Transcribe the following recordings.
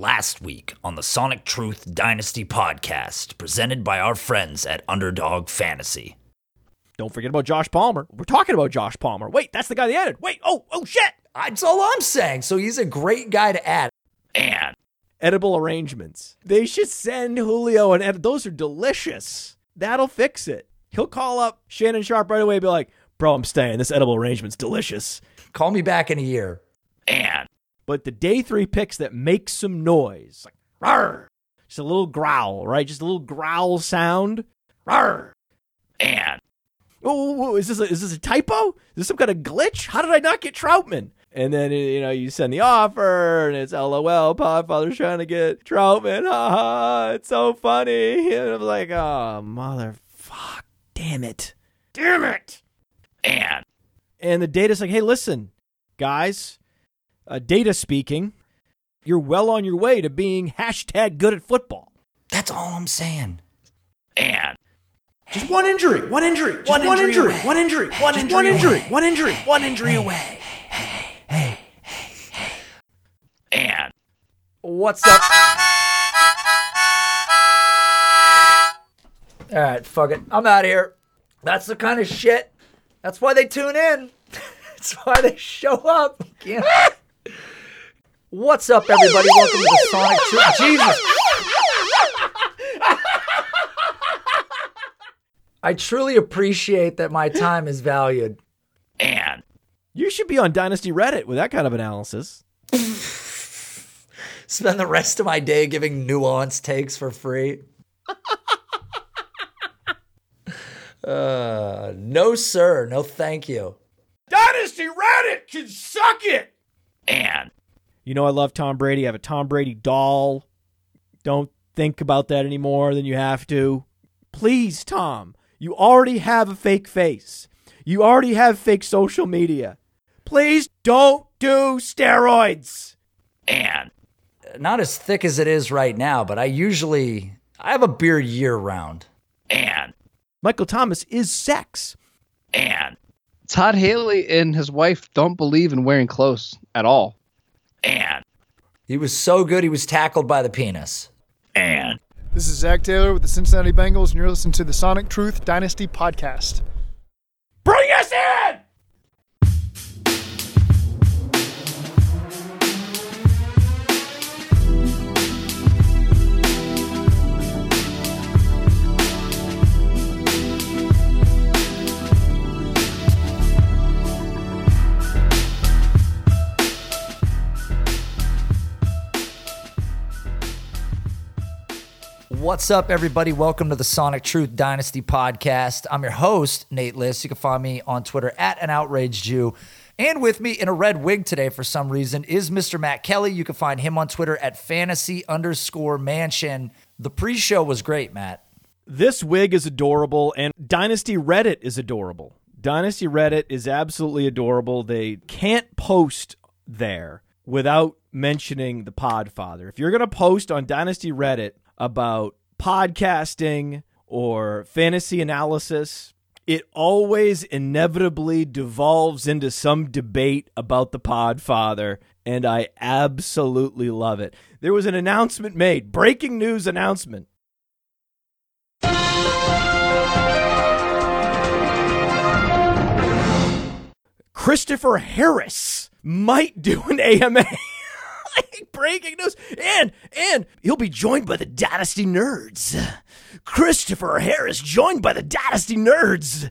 Last week on the Sonic Truth Dynasty podcast, presented by our friends at Underdog Fantasy. Don't forget about Josh Palmer. We're talking about Josh Palmer. Wait, that's the guy they added. Wait, oh, oh shit. That's all I'm saying. So he's a great guy to add. And Edible arrangements. They should send Julio and Ed- those are delicious. That'll fix it. He'll call up Shannon Sharpe right away and be like, bro, I'm staying. This edible arrangement's delicious. call me back in a year. And But the day three picks that make some noise, like, rawr, just a little growl, right? Just a little growl sound. Rawr. and Oh, is this a, is this a typo? Is this some kind of glitch? How did I not get Troutman? And then you know you send the offer, and it's LOL. Podfather's trying to get Troutman. Ha ha! It's so funny. And I'm like, oh mother, fuck, damn it, damn it. and And the data's like, hey, listen, guys, uh, data speaking, you're well on your way to being hashtag good at football. that's all I'm saying. And Just one injury, one injury, just one, injury injury, one injury, one injury, one one injury, one injury, one injury away. Hey, hey, hey, and what's up? All right, fuck it. I'm out of here. That's the kind of shit. That's why they tune in. That's why they show up. Can't- What's up, everybody? Welcome to the Sonic Truth. Jesus. I truly appreciate that my time is valued. And You should be on Dynasty Reddit with that kind of analysis. spend the rest of my day giving nuanced takes for free. uh, no, sir. No, thank you. Dynasty Reddit can suck it. And You know, I love Tom Brady. I have a Tom Brady doll. Don't think about that any more than you have to. Please, Tom, you already have a fake face. You already have fake social media. Please don't do steroids. and not as thick as it is right now, but I usually I have a beard year round. And Michael Thomas is sex. and Todd Haley and his wife don't believe in wearing clothes at all. and he was so good he was tackled by the penis. And This is Zac Taylor with the Cincinnati Bengals, and you're listening to the Sonic Truth Dynasty podcast. Bring us What's up, everybody? Welcome to the Sonic Truth Dynasty podcast. I'm your host, Nate Liss. You can find me on Twitter at an outraged Jew. And with me in a red wig today for some reason is Mr. Matt Kelley. You can find him on Twitter at fantasy underscore mansion. The pre show was great, Matt. This wig is adorable, and Dynasty Reddit is adorable. Dynasty Reddit is absolutely adorable. They can't post there without mentioning the Podfather. If you're going to post on Dynasty Reddit about podcasting or fantasy analysis, it always inevitably devolves into some debate about the Podfather, and I absolutely love it. There was an announcement made, breaking news announcement. Christopher Harris might do an AMA. Breaking news, and and he'll be joined by the Dynasty Nerds. Christopher Harris joined by the Dynasty Nerds.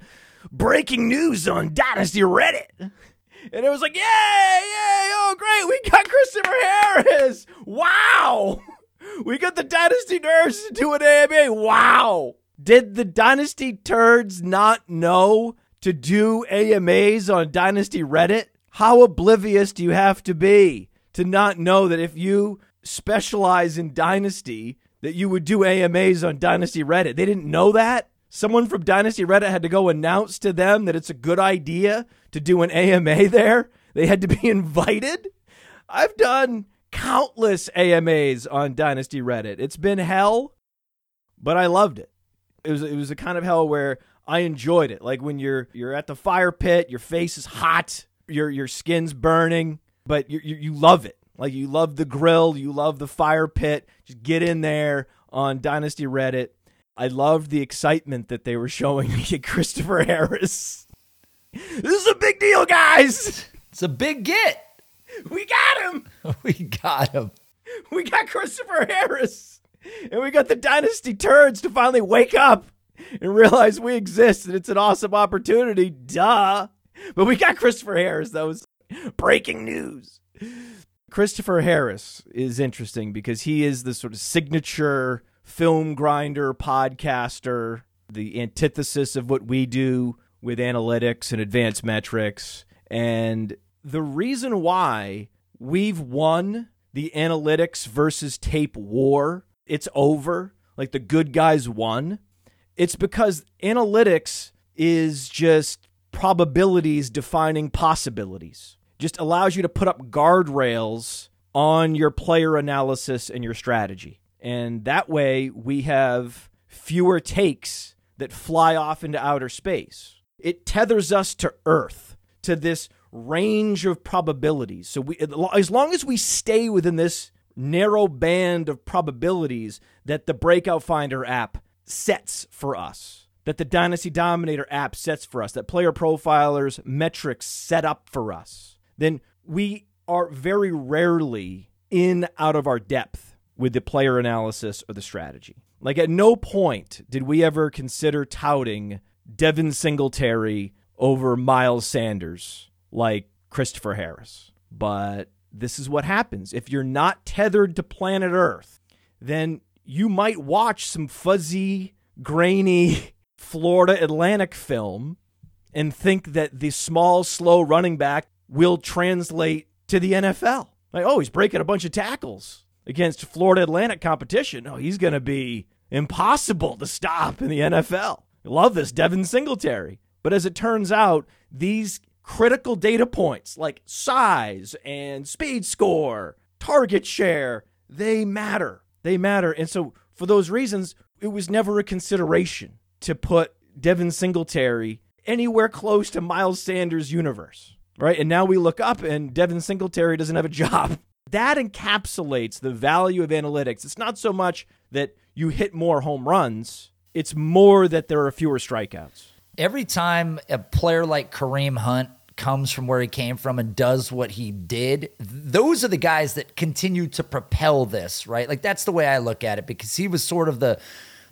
Breaking news on Dynasty Reddit. And it was like, yay, yay, oh great, we got Christopher Harris. Wow. We got the Dynasty Nerds to do an AMA. Wow. Did the Dynasty Turds not know to do AMAs on Dynasty Reddit? How oblivious do you have to be to not know that if you specialize in Dynasty, that you would do AMAs on Dynasty Reddit. They didn't know that. Someone from Dynasty Reddit had to go announce to them that it's a good idea to do an AMA there. They had to be invited. I've done countless AMAs on Dynasty Reddit. It's been hell, but I loved it. It was it was a kind of hell where I enjoyed it. Like when you're you're at the fire pit, your face is hot, your your skin's burning, but you you, you love it. Like you love the grill, you love the fire pit. Just get in there on Dynasty Reddit. I loved the excitement that they were showing me at Christopher Harris. This is a big deal, guys. It's a big get. We got him. We got him. We got Christopher Harris. And we got the Dynasty turds to finally wake up and realize we exist and it's an awesome opportunity. Duh. But we got Christopher Harris. That was breaking news. Christopher Harris is interesting because he is the sort of signature film grinder podcaster, the antithesis of what we do with analytics and advanced metrics. And the reason why we've won the analytics versus tape war, it's over. Like the good guys won. It's because analytics is just probabilities defining possibilities. Just allows you to put up guardrails on your player analysis and your strategy. And that way we have fewer takes that fly off into outer space. It tethers us to Earth, to this range of probabilities. So we as long as we stay within this narrow band of probabilities that the Breakout Finder app sets for us, that the Dynasty Dominator app sets for us, that player profilers metrics set up for us, then we are very rarely in out of our depth with the player analysis or the strategy. Like at no point did we ever consider touting Devin Singletary over Miles Sanders like Christopher Harris. But this is what happens. If you're not tethered to planet Earth, then you might watch some fuzzy, grainy Florida Atlantic film and think that the small, slow running back will translate to the NFL. Like, oh, he's breaking a bunch of tackles against Florida Atlantic competition. Oh, he's going to be impossible to stop in the NFL. I love this, Devin Singletary. But as it turns out, these critical data points like size and speed score, target share, they matter. They matter. And so, for those reasons, it was never a consideration to put Devin Singletary anywhere close to Miles Sanders' universe, right? And now we look up and Devin Singletary doesn't have a job. That encapsulates the value of analytics. It's not so much that you hit more home runs, it's more that there are fewer strikeouts. Every time a player like Kareem Hunt comes from where he came from and does what he did, those are the guys that continue to propel this, right? Like that's the way I look at it because he was sort of the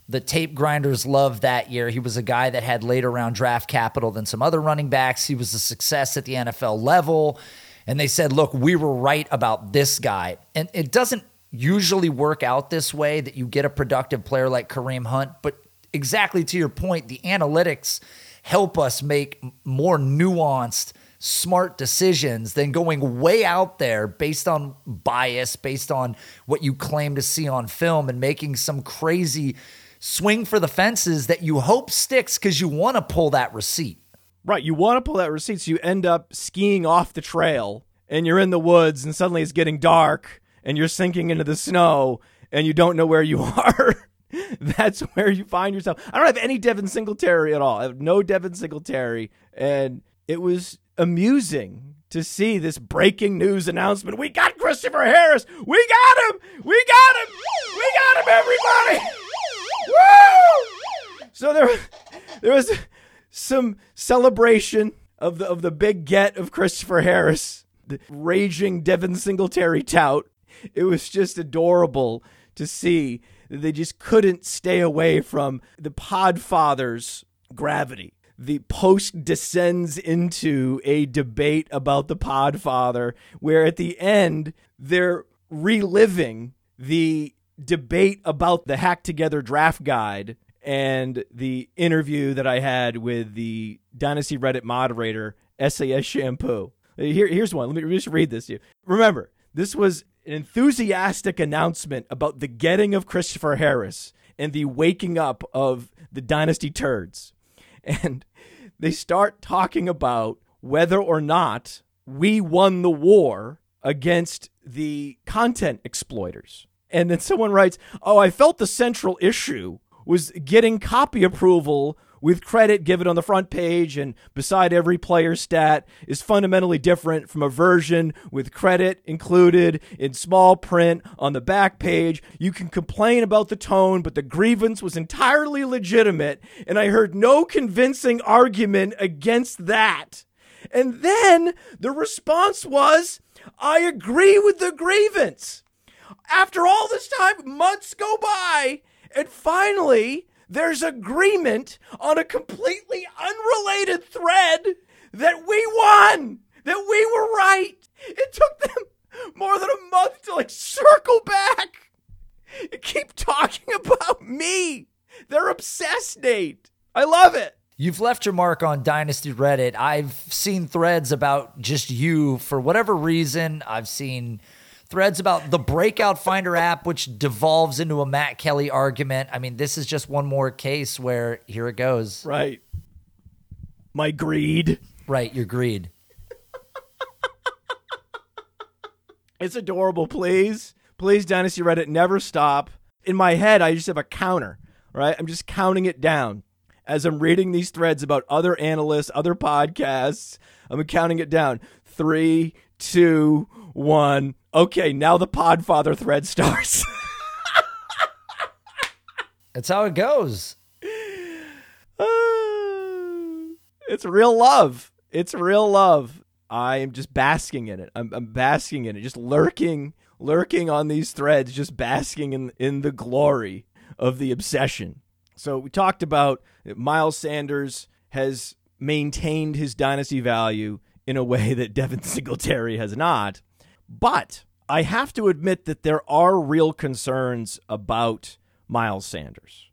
the tape grinders love that year. He was a guy that had later round draft capital than some other running backs. He was a success at the NFL level. And they said, look, we were right about this guy. And it doesn't usually work out this way that you get a productive player like Kareem Hunt. But exactly to your point, the analytics help us make more nuanced, smart decisions than going way out there based on bias, based on what you claim to see on film, and making some crazy swing for the fences that you hope sticks because you want to pull that receipt. Right. You want to pull that receipt so you end up skiing off the trail and you're in the woods and suddenly it's getting dark and you're sinking into the snow and you don't know where you are. That's where you find yourself. I don't have any Devin Singletary at all. I have no Devin Singletary. And it was amusing to see this breaking news announcement. We got Christopher Harris. We got him. We got him. We got him, everybody. Woo! So there, there was some celebration of the of the big get of Christopher Harris, the raging Devin Singletary tout. It was just adorable to see that they just couldn't stay away from the Podfather's gravity. The post descends into a debate about the Podfather, where at the end they're reliving the debate about the hack together draft guide and the interview that I had with the Dynasty Reddit moderator, SAS Shampoo. Here, here's one. Let me just read this to you. Remember, this was an enthusiastic announcement about the getting of Christopher Harris and the waking up of the Dynasty turds. And they start talking about whether or not we won the war against the content exploiters. And then someone writes, Oh, I felt the central issue was getting copy approval with credit given on the front page and beside every player stat is fundamentally different from a version with credit included in small print on the back page. You can complain about the tone, but the grievance was entirely legitimate, and I heard no convincing argument against that. And then the response was, I agree with the grievance. After all this time, months go by, and finally, there's agreement on a completely unrelated thread that we won, that we were right. It took them more than a month to like circle back and keep talking about me. They're obsessed, Nate. I love it. You've left your mark on Dynasty Reddit. I've seen threads about just you for whatever reason. I've seen threads about the Breakout Finder app, which devolves into a Matt Kelley argument. I mean, this is just one more case where here it goes. Right. My greed. Right, your greed. It's adorable. Please, please, Dynasty Reddit, never stop. In my head, I just have a counter, right? I'm just counting it down as I'm reading these threads about other analysts, other podcasts. I'm counting it down. Three, two, one. Okay, now the Podfather thread starts. That's how it goes. it's real love. It's real love. I am just basking in it. I'm, I'm basking in it, just lurking, lurking on these threads, just basking in in the glory of the obsession. So we talked about Miles Sanders has maintained his dynasty value in a way that Devin Singletary has not. But I have to admit that there are real concerns about Miles Sanders.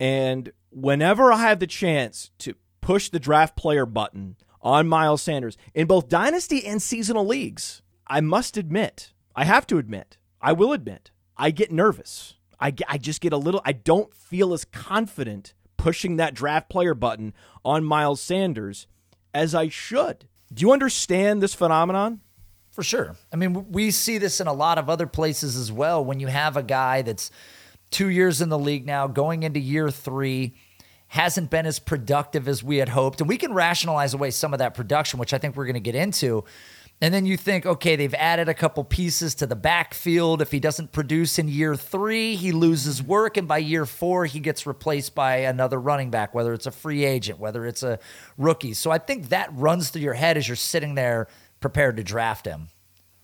And whenever I have the chance to push the draft player button on Miles Sanders in both dynasty and seasonal leagues, I must admit, I have to admit, I will admit, I get nervous. I, I just get a little, I don't feel as confident pushing that draft player button on Miles Sanders as I should. Do you understand this phenomenon? For sure. I mean, we see this in a lot of other places as well. When you have a guy that's two years in the league now, going into year three, hasn't been as productive as we had hoped. And we can rationalize away some of that production, which I think we're going to get into. And then you think, okay, they've added a couple pieces to the backfield. If he doesn't produce in year three, he loses work. And by year four, he gets replaced by another running back, whether it's a free agent, whether it's a rookie. So I think that runs through your head as you're sitting there prepared to draft him.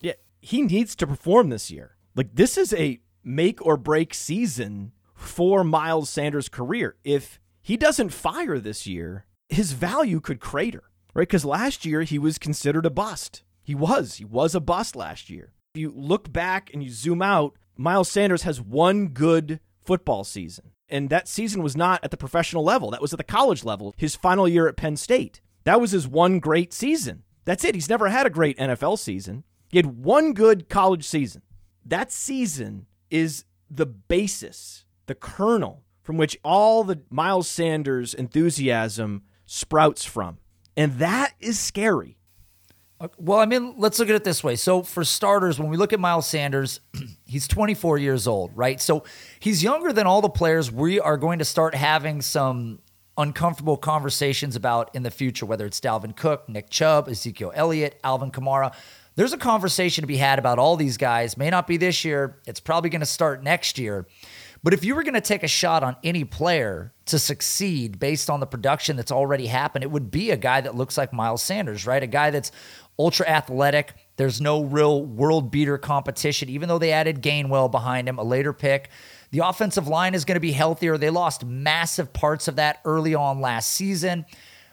Yeah, he needs to perform this year. Like, this is a make or break season for Miles Sanders' career. If he doesn't fire this year, his value could crater, right? Because last year he was considered a bust. He was. He was a bust last year. If you look back and you zoom out, Miles Sanders has one good football season. And that season was not at the professional level. That was at the college level. His final year at Penn State. That was his one great season. That's it. He's never had a great NFL season. He had one good college season. That season is the basis, the kernel from which all the Miles Sanders enthusiasm sprouts from. And that is scary. Uh, well, I mean, let's look at it this way. So, for starters, when we look at Miles Sanders, he's 24 years old, right? So, he's younger than all the players we are going to start having some uncomfortable conversations about in the future, whether it's Dalvin Cook, Nick Chubb, Ezekiel Elliott, Alvin Kamara. There's a conversation to be had about all these guys. May not be this year, it's probably going to start next year. But if you were going to take a shot on any player to succeed based on the production that's already happened, it would be a guy that looks like Miles Sanders, right? A guy that's ultra athletic. There's no real world beater competition, even though they added Gainwell behind him, a later pick. The offensive line is going to be healthier. They lost massive parts of that early on last season.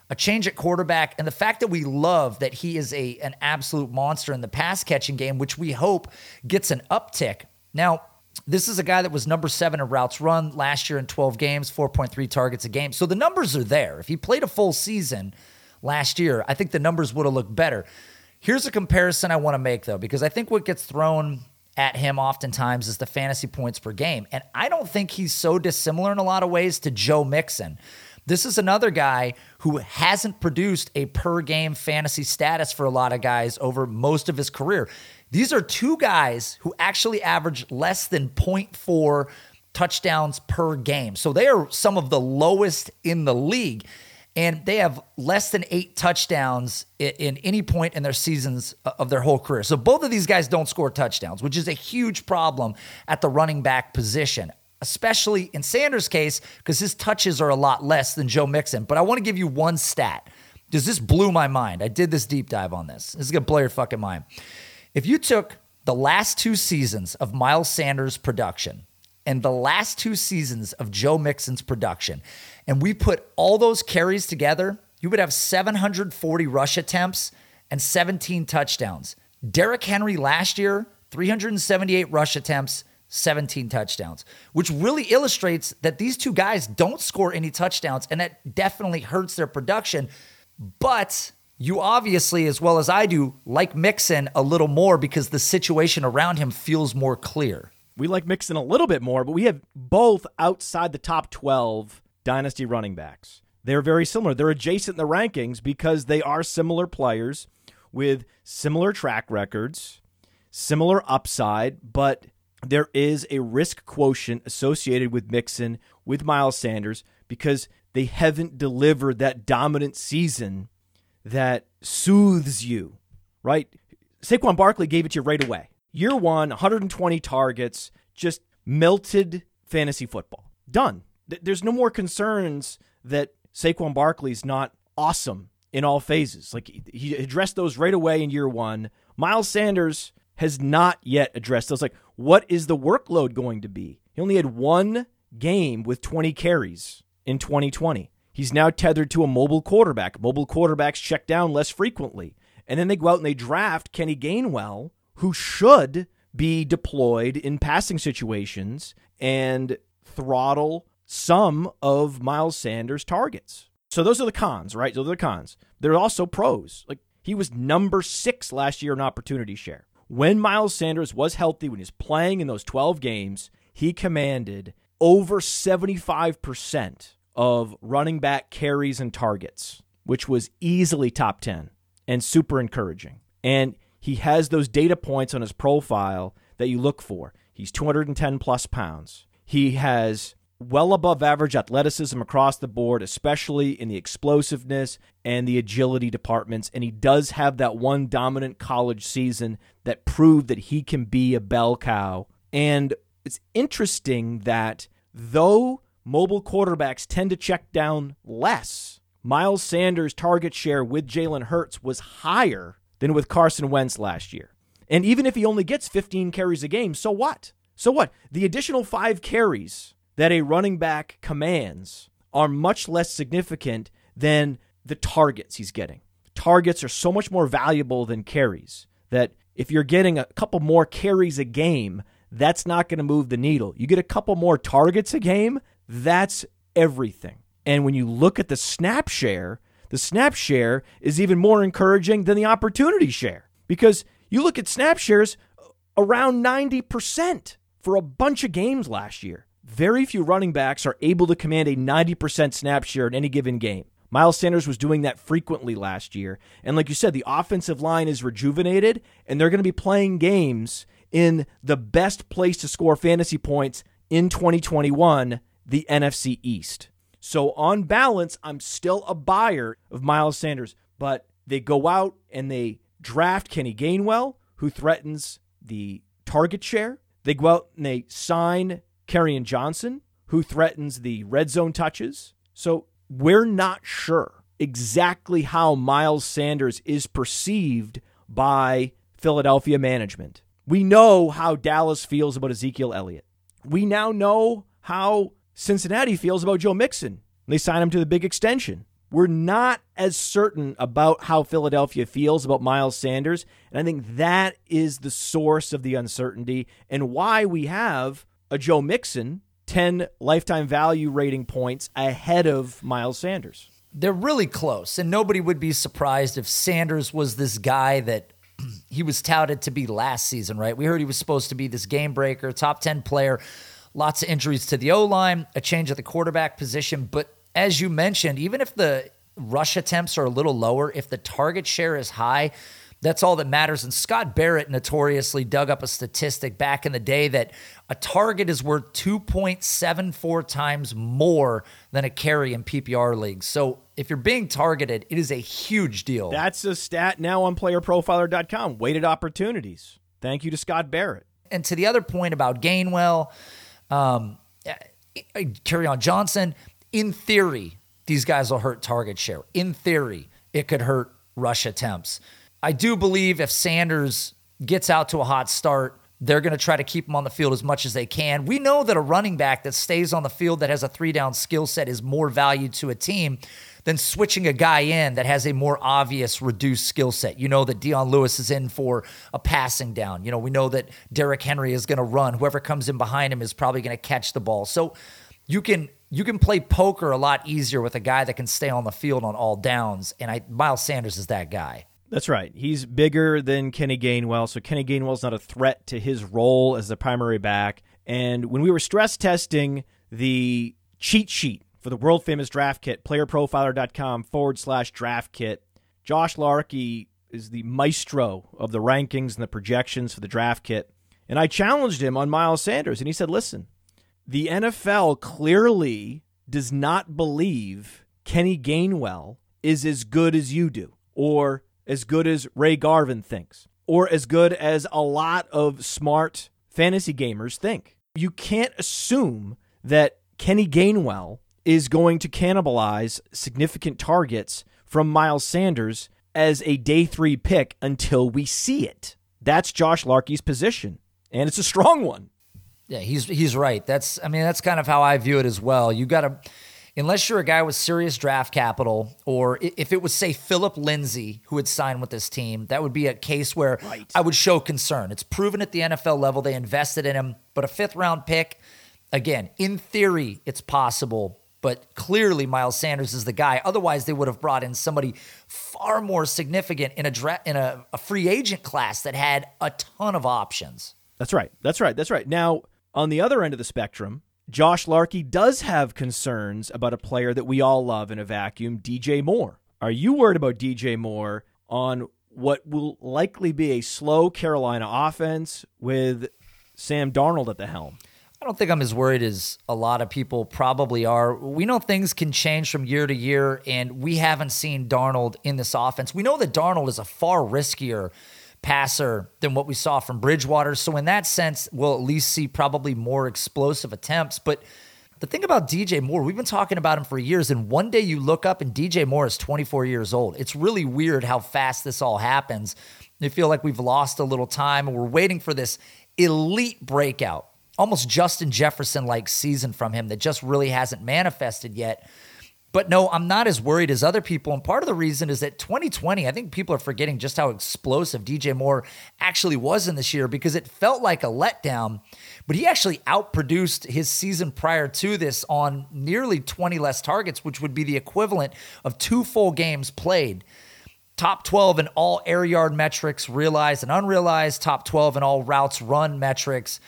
A change at quarterback, and the fact that we love that he is a an absolute monster in the pass catching game, which we hope gets an uptick. Now, this is a guy that was number seven in routes run last year in 12 games, 4.3 targets a game. So the numbers are there. If he played a full season last year, I think the numbers would have looked better. Here's a comparison I want to make though, because I think what gets thrown at him oftentimes is the fantasy points per game. And I don't think he's so dissimilar in a lot of ways to Joe Mixon. This is another guy who hasn't produced a per game fantasy status for a lot of guys over most of his career. These are two guys who actually average less than 0.4 touchdowns per game. So they are some of the lowest in the league. And they have less than eight touchdowns in, any point in their seasons uh, of their whole career. So both of these guys don't score touchdowns, which is a huge problem at the running back position especially in Sanders' case, because his touches are a lot less than Joe Mixon. But I want to give you one stat because this blew my mind. I did this deep dive on this. This is going to blow your fucking mind. If you took the last two seasons of Miles Sanders' production and the last two seasons of Joe Mixon's production, and we put all those carries together, you would have 740 rush attempts and 17 touchdowns. Derrick Henry last year, 378 rush attempts, 17 touchdowns, which really illustrates that these two guys don't score any touchdowns, and that definitely hurts their production. But you obviously, as well as I do, like Mixon a little more because the situation around him feels more clear. We like Mixon a little bit more, but we have both outside the top 12 dynasty running backs. They're very similar. They're adjacent in the rankings because they are similar players with similar track records, similar upside, but there is a risk quotient associated with Mixon, with Miles Sanders, because they haven't delivered that dominant season that soothes you, right? Saquon Barkley gave it to you right away. Year one, 120 targets, just melted fantasy football. Done. There's no more concerns that Saquon Barkley's not awesome in all phases. Like he addressed those right away in year one. Miles Sanders has not yet addressed those. Like, what is the workload going to be? He only had one game with 20 carries in 2020. He's now tethered to a mobile quarterback. Mobile quarterbacks check down less frequently. And then they go out and they draft Kenny Gainwell, who should be deployed in passing situations and throttle some of Miles Sanders' targets. So those are the cons, right? Those are the cons. There are also pros. Like he was number six last year in opportunity share when Miles Sanders was healthy, when he was playing in those 12 games, he commanded over 75% of running back carries and targets, which was easily top 10 and super encouraging. And he has those data points on his profile that you look for. He's 210 plus pounds. He has well above average athleticism across the board, especially in the explosiveness and the agility departments. And he does have that one dominant college season that proved that he can be a bell cow. And it's interesting that though mobile quarterbacks tend to check down less, Miles Sanders' target share with Jalen Hurts was higher than with Carson Wentz last year. And even if he only gets 15 carries a game, so what? So what? The additional five carries that a running back commands are much less significant than the targets he's getting. Targets are so much more valuable than carries that if you're getting a couple more carries a game, that's not going to move the needle. You get a couple more targets a game, that's everything. And when you look at the snap share, the snap share is even more encouraging than the opportunity share because you look at snap shares uh, around 90% for a bunch of games last year. Very few running backs are able to command a 90% snap share in any given game. Miles Sanders was doing that frequently last year. And like you said, the offensive line is rejuvenated, and they're going to be playing games in the best place to score fantasy points in 2021, the NFC East. So, on balance, I'm still a buyer of Miles Sanders, but they go out and they draft Kenny Gainwell, who threatens the target share. They go out and they sign Kerryon Johnson, who threatens the red zone touches. So we're not sure exactly how Miles Sanders is perceived by Philadelphia management. We know how Dallas feels about Ezekiel Elliott. We now know how Cincinnati feels about Joe Mixon. They sign him to the big extension. We're not as certain about how Philadelphia feels about Miles Sanders. And I think that is the source of the uncertainty and why we have a Joe Mixon 10 lifetime value rating points ahead of Miles Sanders. They're really close, and nobody would be surprised if Sanders was this guy that he was touted to be last season, right? We heard he was supposed to be this game breaker, top 10 player, lots of injuries to the O line, a change at the quarterback position. But as you mentioned, even if the rush attempts are a little lower, if the target share is high, that's all that matters. And Scott Barrett notoriously dug up a statistic back in the day that a target is worth 2.74 times more than a carry in PPR leagues. So if you're being targeted, it is a huge deal. That's a stat now on playerprofiler.com. Weighted opportunities. Thank you to Scott Barrett. And to the other point about Gainwell, um, Kerryon Johnson, in theory, these guys will hurt target share. In theory, it could hurt rush attempts. I do believe if Sanders gets out to a hot start, they're going to try to keep him on the field as much as they can. We know that a running back that stays on the field that has a three down skill set is more valued to a team than switching a guy in that has a more obvious reduced skill set. You know that Dion Lewis is in for a passing down. You know, we know that Derrick Henry is going to run. Whoever comes in behind him is probably going to catch the ball. So you can you can play poker a lot easier with a guy that can stay on the field on all downs. And I Miles Sanders is that guy. That's right. He's bigger than Kenny Gainwell, so Kenny Gainwell's not a threat to his role as the primary back. And when we were stress testing the cheat sheet for the world famous draft kit, playerprofiler.com forward slash draft kit, Josh Larky is the maestro of the rankings and the projections for the draft kit. And I challenged him on Miles Sanders, and he said, listen, the NFL clearly does not believe Kenny Gainwell is as good as you do, or as good as Ray Garvin thinks, or as good as a lot of smart fantasy gamers think. You can't assume that Kenny Gainwell is going to cannibalize significant targets from Miles Sanders as a day three pick until we see it. That's Josh Larky's position, and it's a strong one. Yeah, he's he's right. That's I mean that's kind of how I view it as well. You got to unless you're a guy with serious draft capital, or if it was, say, Philip Lindsay who had signed with this team, that would be a case where right. I would show concern. It's proven at the NFL level they invested in him, but a fifth round pick, again, in theory, it's possible. But clearly, Miles Sanders is the guy. Otherwise, they would have brought in somebody far more significant in a dra- in a, a free agent class that had a ton of options. That's right. That's right. That's right. Now, on the other end of the spectrum, Josh Larky does have concerns about a player that we all love in a vacuum, DJ Moore. Are you worried about DJ Moore on what will likely be a slow Carolina offense with Sam Darnold at the helm? I don't think I'm as worried as a lot of people probably are. We know things can change from year to year, and we haven't seen Darnold in this offense. We know that Darnold is a far riskier passer than what we saw from Bridgewater. So in that sense, we'll at least see probably more explosive attempts. But the thing about DJ Moore, we've been talking about him for years, and one day you look up and DJ Moore is 24 years old. It's really weird how fast this all happens. I feel like we've lost a little time and we're waiting for this elite breakout, almost Justin Jefferson like season from him that just really hasn't manifested yet. But no, I'm not as worried as other people. And part of the reason is that 2020, I think people are forgetting just how explosive DJ Moore actually was in this year because it felt like a letdown. But he actually outproduced his season prior to this on nearly 20 less targets, which would be the equivalent of two full games played. Top 12 in all air yard metrics, realized and unrealized, top 12 in all routes run metrics.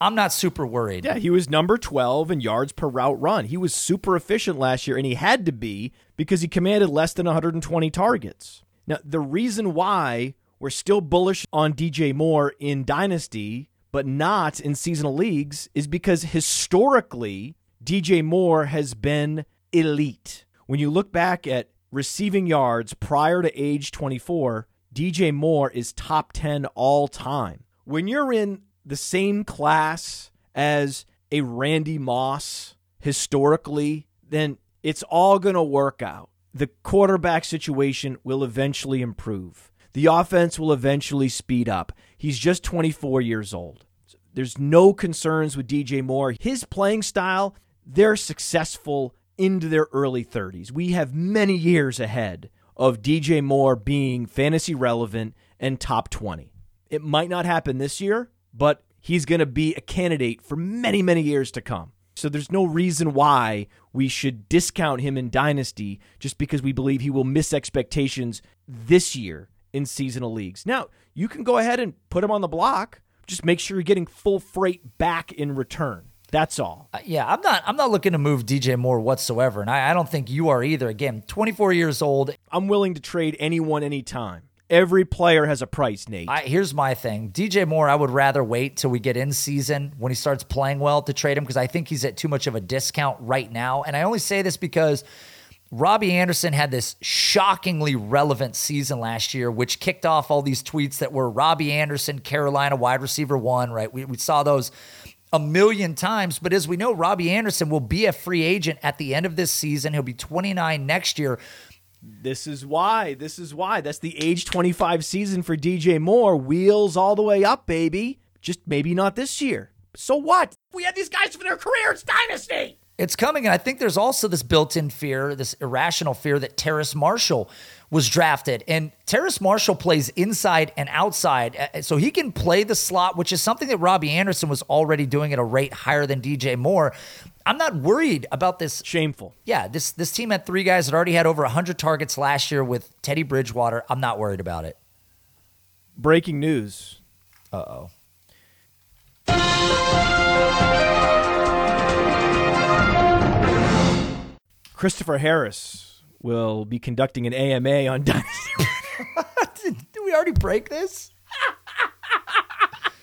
I'm not super worried. Yeah, he was number 12 in yards per route run. He was super efficient last year, and he had to be because he commanded less than 120 targets. Now, the reason why we're still bullish on DJ Moore in Dynasty, but not in seasonal leagues, is because historically, DJ Moore has been elite. When you look back at receiving yards prior to age 24, DJ Moore is top 10 all time. When you're in the same class as a Randy Moss historically, then it's all going to work out. The quarterback situation will eventually improve. The offense will eventually speed up. He's just 24 years old. There's no concerns with DJ Moore. His playing style, they're successful into their early 30s. We have many years ahead of DJ Moore being fantasy relevant and top 20. It might not happen this year, but he's going to be a candidate for many, many years to come. So there's no reason why we should discount him in Dynasty just because we believe he will miss expectations this year in seasonal leagues. Now, you can go ahead and put him on the block. Just make sure you're getting full freight back in return. That's all. Uh, yeah, I'm not. I'm not looking to move DJ Moore whatsoever, and I, I don't think you are either. Again, 24 years old. I'm willing to trade anyone anytime. Every player has a price, Nate. I, here's my thing. DJ Moore, I would rather wait till we get in season when he starts playing well to trade him because I think he's at too much of a discount right now. And I only say this because Robbie Anderson had this shockingly relevant season last year, which kicked off all these tweets that were Robbie Anderson, Carolina wide receiver one, right? We, we saw those a million times. But as we know, Robbie Anderson will be a free agent at the end of this season. He'll be 29 next year. This is why. This is why. That's the age 25 season for DJ Moore. Wheels all the way up, baby. Just maybe not this year. So what? We had these guys for their career. It's dynasty. It's coming. And I think there's also this built in fear, this irrational fear that Terrace Marshall was drafted. And Terrace Marshall plays inside and outside. Uh, so he can play the slot, which is something that Robbie Anderson was already doing at a rate higher than DJ Moore. I'm not worried about this. Shameful. Yeah, this this team had three guys that already had over 100 targets last year with Teddy Bridgewater. I'm not worried about it. Breaking news. Uh oh. Christopher Harris will be conducting an AMA on Dynasty. Did we already break this?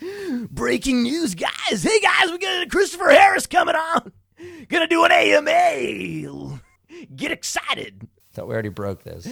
Breaking news, guys. Hey, guys, we got Christopher Harris coming on. Gonna do an AMA. Get excited. Thought we already broke this.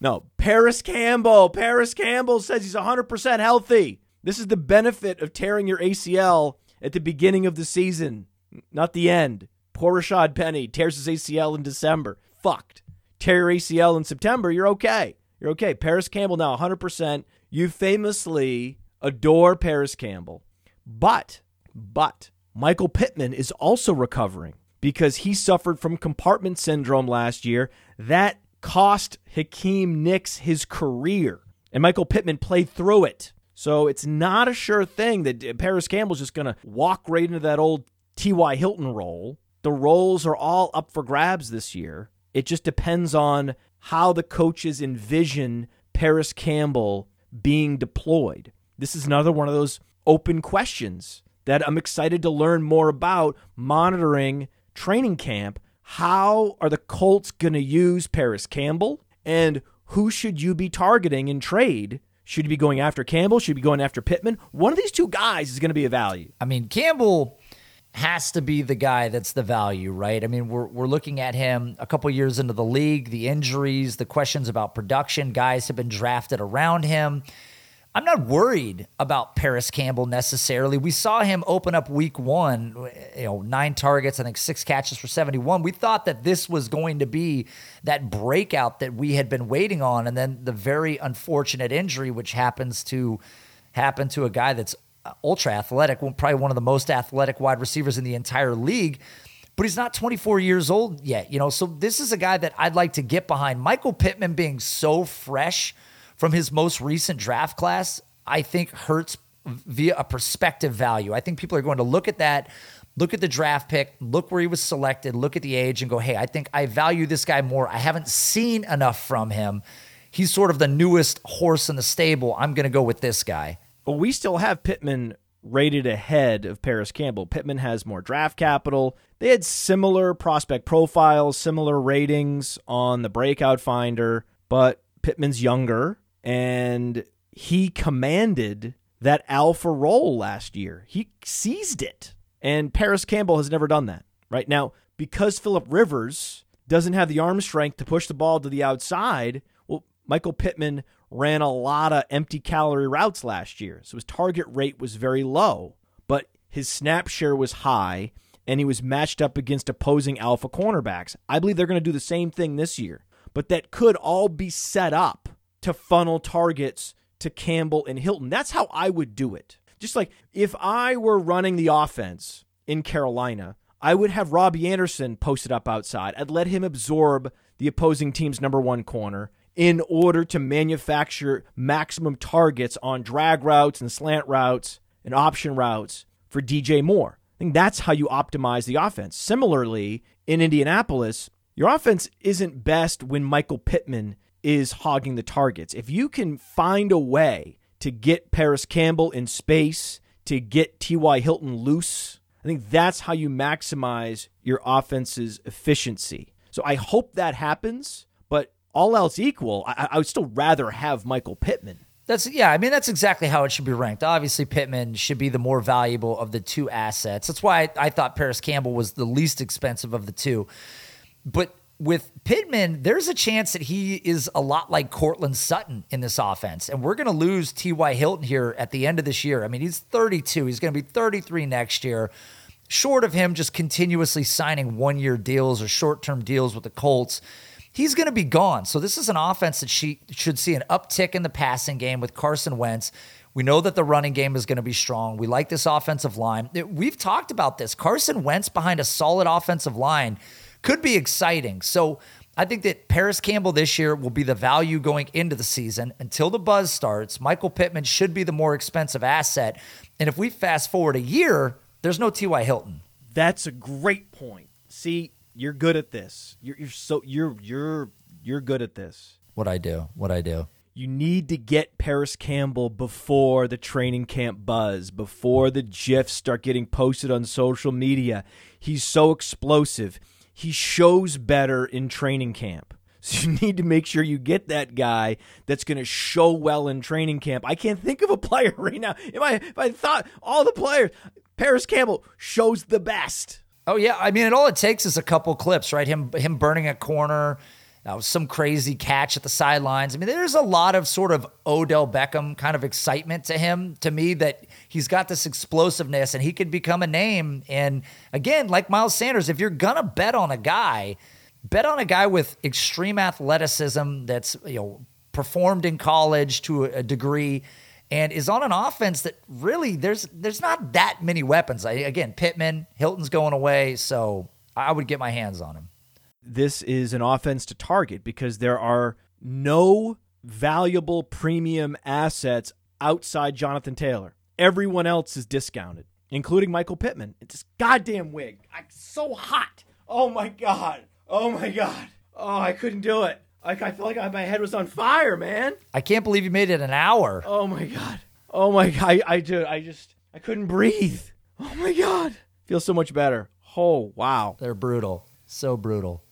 No, Parris Campbell. Parris Campbell says he's 100% healthy. This is the benefit of tearing your ACL at the beginning of the season, not the end. Poor Rashad Penny tears his ACL in December. Fucked. Tear your ACL in September, you're okay. You're okay. Parris Campbell now 100%. You famously adore Parris Campbell. But, but, Michael Pittman is also recovering because he suffered from compartment syndrome last year. That cost Hakeem Nicks his career. And Michael Pittman played through it. So it's not a sure thing that Parris Campbell's just going to walk right into that old T.Y. Hilton role. The roles are all up for grabs this year. It just depends on how the coaches envision Parris Campbell being deployed. This is another one of those open questions that I'm excited to learn more about monitoring training camp. How are the Colts going to use Parris Campbell? And who should you be targeting in trade? Should you be going after Campbell? Should you be going after Pittman? One of these two guys is going to be a value. I mean, Campbell has to be the guy that's the value, right? I mean, we're, we're looking at him a couple years into the league, the injuries, the questions about production. Guys have been drafted around him. I'm not worried about Parris Campbell necessarily. We saw him open up week one, you know, nine targets, I think six catches for 71. We thought that this was going to be that breakout that we had been waiting on. And then the very unfortunate injury, which happens to happen to a guy that's ultra athletic, probably one of the most athletic wide receivers in the entire league. But he's not 24 years old yet, you know. So this is a guy that I'd like to get behind. Michael Pittman being so fresh from his most recent draft class, I think hurts via a perspective value. I think people are going to look at that, look at the draft pick, look where he was selected, look at the age, and go, hey, I think I value this guy more. I haven't seen enough from him. He's sort of the newest horse in the stable. I'm going to go with this guy. But we still have Pittman rated ahead of Parris Campbell. Pittman has more draft capital. They had similar prospect profiles, similar ratings on the breakout finder, but Pittman's younger and he commanded that alpha role last year. He seized it. And Parris Campbell has never done that. Right now, because Philip Rivers doesn't have the arm strength to push the ball to the outside, well, Michael Pittman ran a lot of empty calorie routes last year. So his target rate was very low, but his snap share was high and he was matched up against opposing alpha cornerbacks. I believe they're going to do the same thing this year, but that could all be set up to funnel targets to Campbell and Hilton. That's how I would do it. Just like if I were running the offense in Carolina, I would have Robbie Anderson posted up outside. I'd let him absorb the opposing team's number one corner in order to manufacture maximum targets on drag routes and slant routes and option routes for DJ Moore. I think that's how you optimize the offense. Similarly, in Indianapolis, your offense isn't best when Michael Pittman is hogging the targets. If you can find a way to get Parris Campbell in space, to get T.Y. Hilton loose, I think that's how you maximize your offense's efficiency. So I hope that happens, but all else equal, I, I would still rather have Michael Pittman. That's yeah, I mean that's exactly how it should be ranked. Obviously, Pittman should be the more valuable of the two assets. That's why I, I thought Parris Campbell was the least expensive of the two. But with Pittman, there's a chance that he is a lot like Courtland Sutton in this offense. And we're going to lose T.Y. Hilton here at the end of this year. I mean, he's 32, he's going to be 33 next year. Short of him just continuously signing one year deals or short term deals with the Colts, he's going to be gone. So, this is an offense that she should see an uptick in the passing game with Carson Wentz. We know that the running game is going to be strong. We like this offensive line. We've talked about this. Carson Wentz behind a solid offensive line could be exciting. So I think that Parris Campbell this year will be the value going into the season until the buzz starts. Michael Pittman should be the more expensive asset. And if we fast forward a year, there's no T.Y. Hilton. That's a great point. See, you're good at this. You're, you're so you're you're you're good at this. What I do, what I do. You need to get Parris Campbell before the training camp buzz, before the GIFs start getting posted on social media. He's so explosive he shows better in training camp. So you need to make sure you get that guy that's going to show well in training camp. I can't think of a player right now. If I, if I thought all the players, Parris Campbell shows the best. Oh yeah, I mean, it all it takes is a couple clips, right? Him him burning a corner, uh, some crazy catch at the sidelines. I mean, there's a lot of sort of Odell Beckham kind of excitement to him, to me, that he's got this explosiveness and he could become a name. And again, like Miles Sanders, if you're gonna bet on a guy, bet on a guy with extreme athleticism that's you know performed in college to a degree and is on an offense that really there's there's not that many weapons. I, again, Pittman, Hilton's going away, so I would get my hands on him this is an offense to target because there are no valuable premium assets outside Jonathan Taylor. Everyone else is discounted, including Michael Pittman. It's this goddamn wig. I'm so hot. Oh my god. Oh my god. Oh, I couldn't do it. Like I feel like my head was on fire, man. I can't believe you made it an hour. Oh my god. Oh my god. I, I, do, I just I couldn't breathe. Oh my god. Feels so much better. Oh wow. They're brutal. So brutal.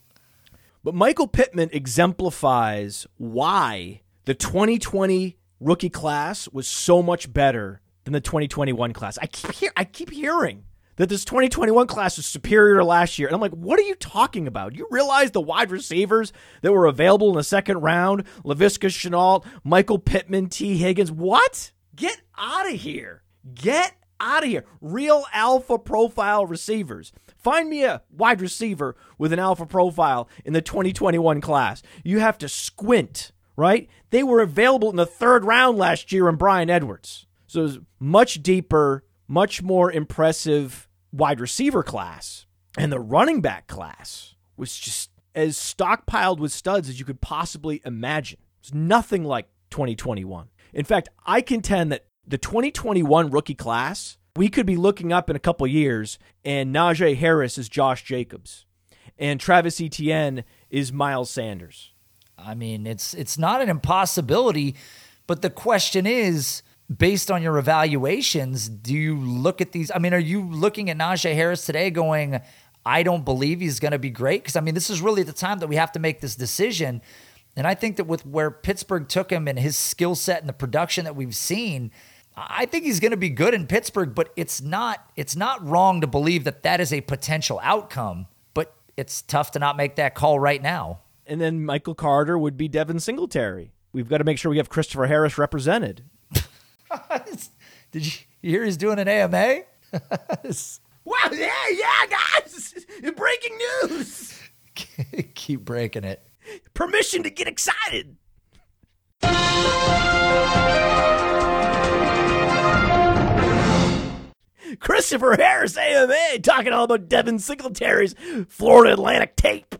But Michael Pittman exemplifies why the 2020 rookie class was so much better than the 2021 class. I keep hear- I keep hearing that this 2021 class is superior to last year. And I'm like, what are you talking about? You realize the wide receivers that were available in the second round, Laviska Shenault, Michael Pittman, Tee Higgins. What? Get out of here. Get out of here. Real alpha profile receivers. Find me a wide receiver with an alpha profile in the 2021 class. You have to squint, right? They were available in the third round last year in Bryan Edwards. So it was much deeper, much more impressive wide receiver class. And the running back class was just as stockpiled with studs as you could possibly imagine. It's nothing like 2021. In fact, I contend that the 2021 rookie class we could be looking up in a couple years and Najee Harris is Josh Jacobs and Travis Etienne is Miles Sanders. I mean, it's it's not an impossibility, but the question is based on your evaluations, do you look at these? I mean, are you looking at Najee Harris today going, I don't believe he's going to be great? Because, I mean, this is really the time that we have to make this decision. And I think that with where Pittsburgh took him and his skill set and the production that we've seen, I think he's going to be good in Pittsburgh, but it's not it's not wrong to believe that that is a potential outcome. But it's tough to not make that call right now. And then Michael Carter would be Devin Singletary. We've got to make sure we have Christopher Harris represented. Did you hear he's doing an AMA? wow! Yeah, yeah, guys! Breaking news. Keep breaking it. Permission to get excited. Christopher Harris, AMA, talking all about Devin Singletary's Florida Atlantic tape.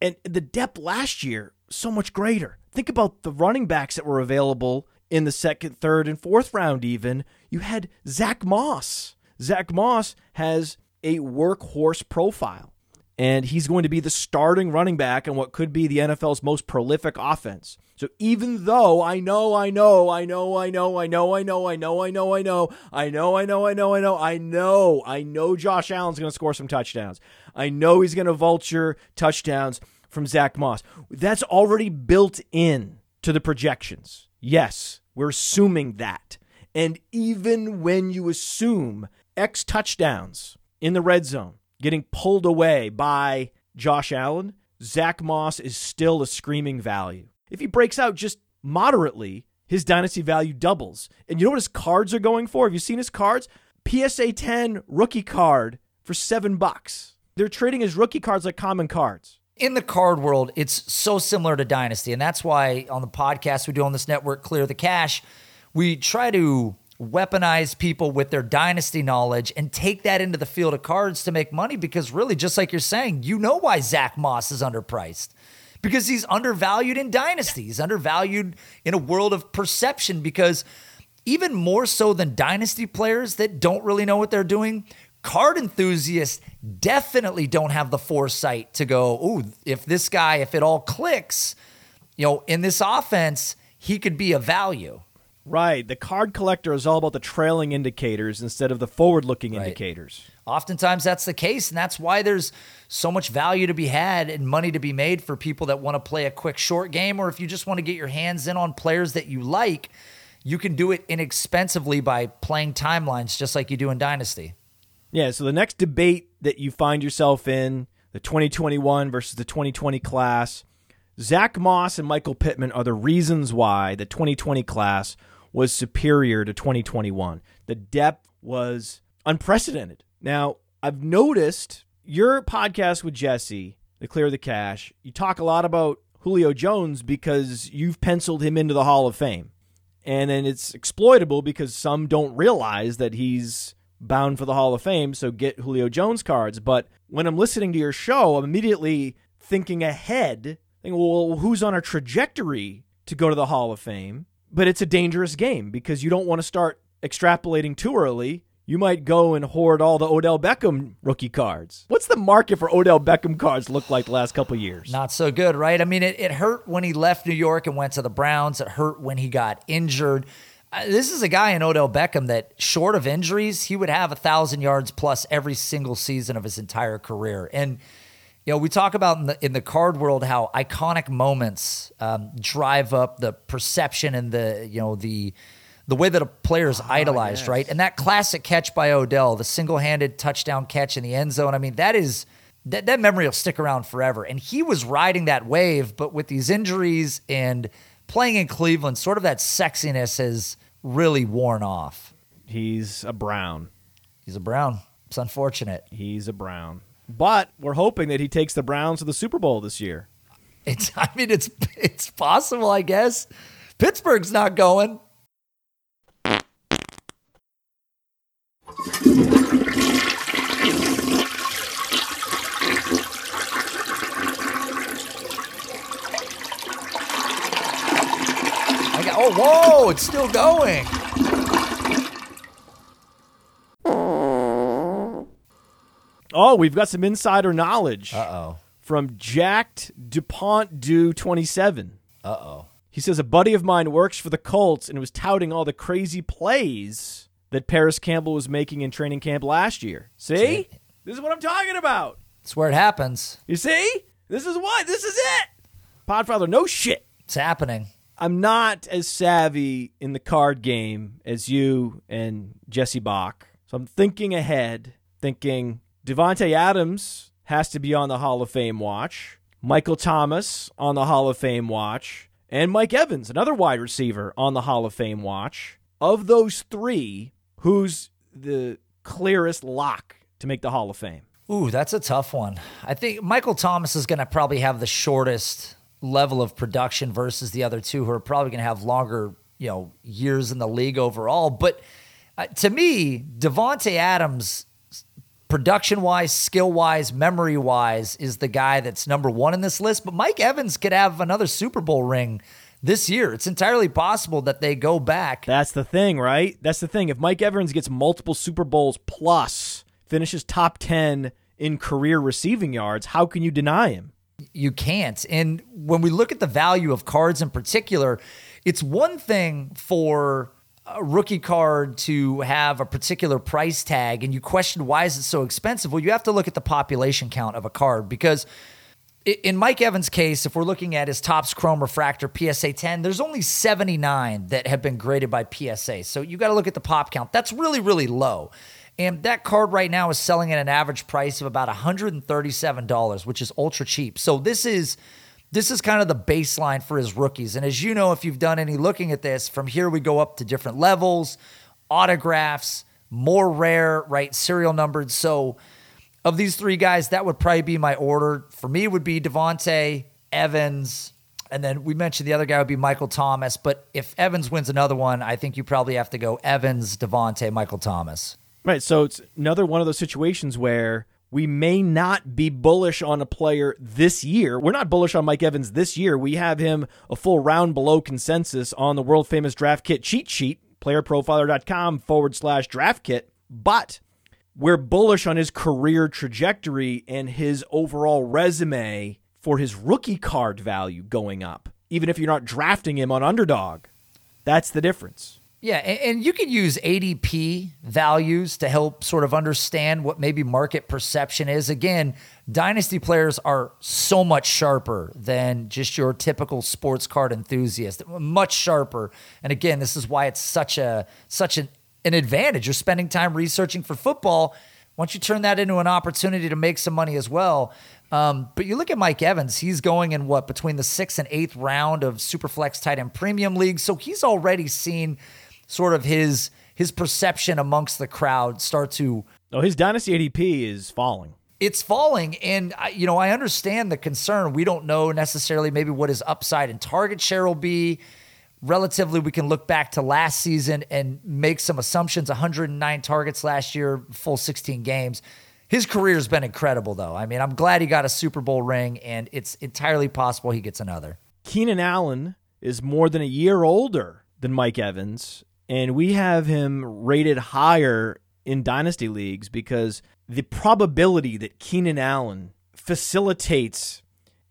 And the depth last year, so much greater. Think about the running backs that were available in the second, third, and fourth round, even. You had Zach Moss. Zach Moss has a workhorse profile. and he's going to be the starting running back in what could be the NFL's most prolific offense. So even though I know, I know, I know, I know, I know, I know, I know, I know, I know, I know, I know, I know, I know, I know, I know Josh Allen's going to score some touchdowns. I know he's going to vulture touchdowns from Zach Moss. That's already built in to the projections. Yes, we're assuming that. And even when you assume X touchdowns in the red zone getting pulled away by Josh Allen, Zach Moss is still a screaming value. If he breaks out just moderately, his dynasty value doubles. And you know what his cards are going for? Have you seen his cards? PSA 10 rookie card for seven bucks. They're trading his rookie cards like common cards. in the card world, it's so similar to Dynasty. And that's why on the podcast we do on this network, Clear the Cash, we try to weaponize people with their Dynasty knowledge and take that into the field of cards to make money because, really, just like you're saying, you know why Zach Moss is underpriced. Because he's undervalued in Dynasty. He's undervalued in a world of perception because even more so than Dynasty players that don't really know what they're doing, card enthusiasts definitely don't have the foresight to go, oh, if this guy, if it all clicks, you know, in this offense, he could be a value. Right. The card collector is all about the trailing indicators instead of the forward looking Right. indicators. Oftentimes that's the case, and that's why there's so much value to be had and money to be made for people that want to play a quick short game, or if you just want to get your hands in on players that you like, you can do it inexpensively by playing timelines just like you do in Dynasty. Yeah, so the next debate that you find yourself in, the 2021 versus the 2020 class, Zach Moss and Michael Pittman are the reasons why the 2020 class was superior to 2021. The depth was unprecedented. Now, I've noticed your podcast with Jesse, The Clear the Cash, you talk a lot about Julio Jones because you've penciled him into the Hall of Fame. And then it's exploitable because some don't realize that he's bound for the Hall of Fame, so get Julio Jones cards. But when I'm listening to your show, I'm immediately thinking ahead, thinking, well, who's on a trajectory to go to the Hall of Fame? But it's a dangerous game because you don't want to start extrapolating too early. You might go and hoard all the Odell Beckham rookie cards. What's the market for Odell Beckham cards look like the last couple years? Not so good, right? I mean, it, it hurt when he left New York and went to the Browns. It hurt when he got injured. Uh, this is a guy in Odell Beckham that, short of injuries, he would have a thousand yards plus every single season of his entire career. And you know, we talk about in the in the card world how iconic moments um, drive up the perception and the you know the the way that a player is idolized, right? And that classic catch by Odell, the single-handed touchdown catch in the end zone. I mean, that is that that memory will stick around forever. And he was riding that wave, but with these injuries and playing in Cleveland, sort of that sexiness has really worn off. He's a Brown. He's a Brown. It's unfortunate. He's a Brown. But we're hoping that he takes the Browns to the Super Bowl this year. It's I mean it's it's possible, I guess. Pittsburgh's not going. I got, oh, whoa, it's still going. Oh, we've got some insider knowledge Uh oh. from Jacked DuPont Do 27. Uh oh. He says a buddy of mine works for the Colts and was touting all the crazy plays that Parris Campbell was making in training camp last year. See? See? This is what I'm talking about. It's where it happens. You see? This is what? This is it. Podfather, no shit. It's happening. I'm not as savvy in the card game as you and Jesse Bach. So I'm thinking ahead, thinking Davante Adams has to be on the Hall of Fame watch, Michael Thomas on the Hall of Fame watch, and Mike Evans, another wide receiver, on the Hall of Fame watch. Of those three, who's the clearest lock to make the Hall of Fame? Ooh, that's a tough one. I think Michael Thomas is going to probably have the shortest level of production versus the other two who are probably going to have longer, you know, years in the league overall. But uh, to me, Davante Adams, production wise, skill wise, memory wise, is the guy that's number one in this list. But Mike Evans could have another Super Bowl ring this year. It's entirely possible that they go back. That's the thing, right? That's the thing. If Mike Evans gets multiple Super Bowls plus, finishes top 10 in career receiving yards. How can you deny him? You can't. And when we look at the value of cards in particular, it's one thing for a rookie card to have a particular price tag and you question why is it so expensive? Well, you have to look at the population count of a card because in Mike Evans' case, if we're looking at his Topps Chrome Refractor PSA 10, there's only 79 that have been graded by PSA. So you got to look at the pop count. That's really, really low. And that card right now is selling at an average price of about $137, which is ultra cheap. So this is this is kind of the baseline for his rookies. And as you know, if you've done any looking at this, from here we go up to different levels, autographs, more rare, right? Serial numbered. So of these three guys, that would probably be my order. For me, would be Davante, Evans, and then we mentioned the other guy would be Michael Thomas. But if Evans wins another one, I think you probably have to go Evans, Davante, Michael Thomas. Right. So it's another one of those situations where we may not be bullish on a player this year. We're not bullish on Mike Evans this year. We have him a full round below consensus on the world famous draft kit cheat sheet, playerprofiler.com forward slash draft kit. But we're bullish on his career trajectory and his overall resume for his rookie card value going up, even if you're not drafting him on underdog. That's the difference. Yeah, and, you can use ADP values to help sort of understand what maybe market perception is. Again, dynasty players are so much sharper than just your typical sports card enthusiast. Much sharper. And again, this is why it's such a such an an advantage. You're spending time researching for football. Once you turn that into an opportunity to make some money as well. Um, but you look at Mike Evans, he's going in what between the sixth and eighth round of Superflex tight end premium league. So he's already seen sort of his his perception amongst the crowd start to. Oh, his dynasty ADP is falling. It's falling, and you know I understand the concern. We don't know necessarily maybe what his upside and target share will be relatively we can look back to last season and make some assumptions 109 targets last year full 16 games his career has been incredible though i mean i'm glad he got a super bowl ring and it's entirely possible he gets another keenan allen is more than a year older than mike evans and we have him rated higher in dynasty leagues because the probability that keenan allen facilitates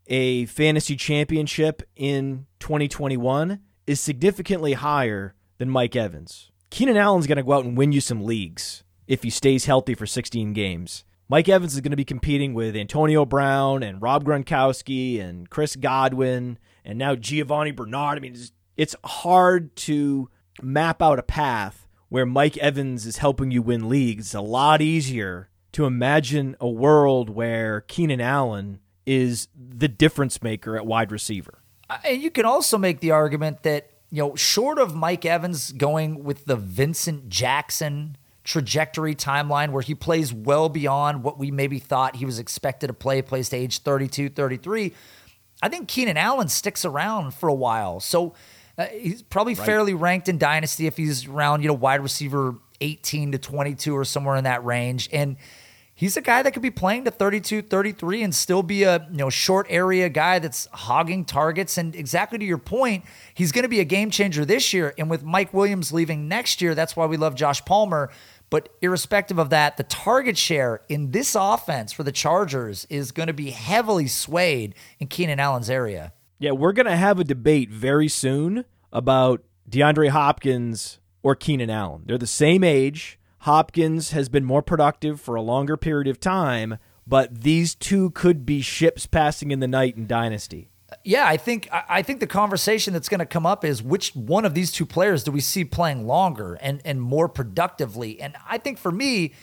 a fantasy championship in 2021 is significantly higher than Mike Evans. Keenan Allen's going to go out and win you some leagues if he stays healthy for 16 games. Mike Evans is going to be competing with Antonio Brown and Rob Gronkowski and Chris Godwin and now Giovani Bernard. I mean, it's, it's hard to map out a path where Mike Evans is helping you win leagues. It's a lot easier to imagine a world where Keenan Allen is the difference maker at wide receiver. And you can also make the argument that, you know, short of Mike Evans going with the Vincent Jackson trajectory timeline where he plays well beyond what we maybe thought he was expected to play, plays to age 32, 33, I think Keenan Allen sticks around for a while. So uh, he's probably right. fairly ranked in Dynasty if he's around, you know, wide receiver 18 to 22 or somewhere in that range. And he's a guy that could be playing to 32, 33 and still be a you know short area guy that's hogging targets. And exactly to your point, he's going to be a game changer this year. And with Mike Williams leaving next year, that's why we love Josh Palmer. But irrespective of that, the target share in this offense for the Chargers is going to be heavily swayed in Keenan Allen's area. Yeah, we're going to have a debate very soon about DeAndre Hopkins or Keenan Allen. They're the same age. Hopkins has been more productive for a longer period of time, but these two could be ships passing in the night in Dynasty. Yeah, I think I think the conversation that's going to come up is which one of these two players do we see playing longer and and more productively? And I think for me,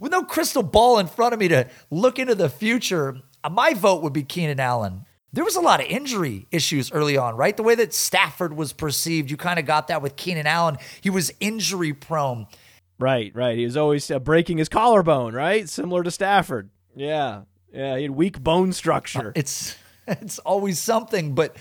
with no crystal ball in front of me to look into the future, my vote would be Keenan Allen. There was a lot of injury issues early on, right? The way that Stafford was perceived, you kind of got that with Keenan Allen. He was injury prone. Right, right. He was always uh, breaking his collarbone, right? Similar to Stafford. Yeah, yeah. He had weak bone structure. Uh, it's it's always something, but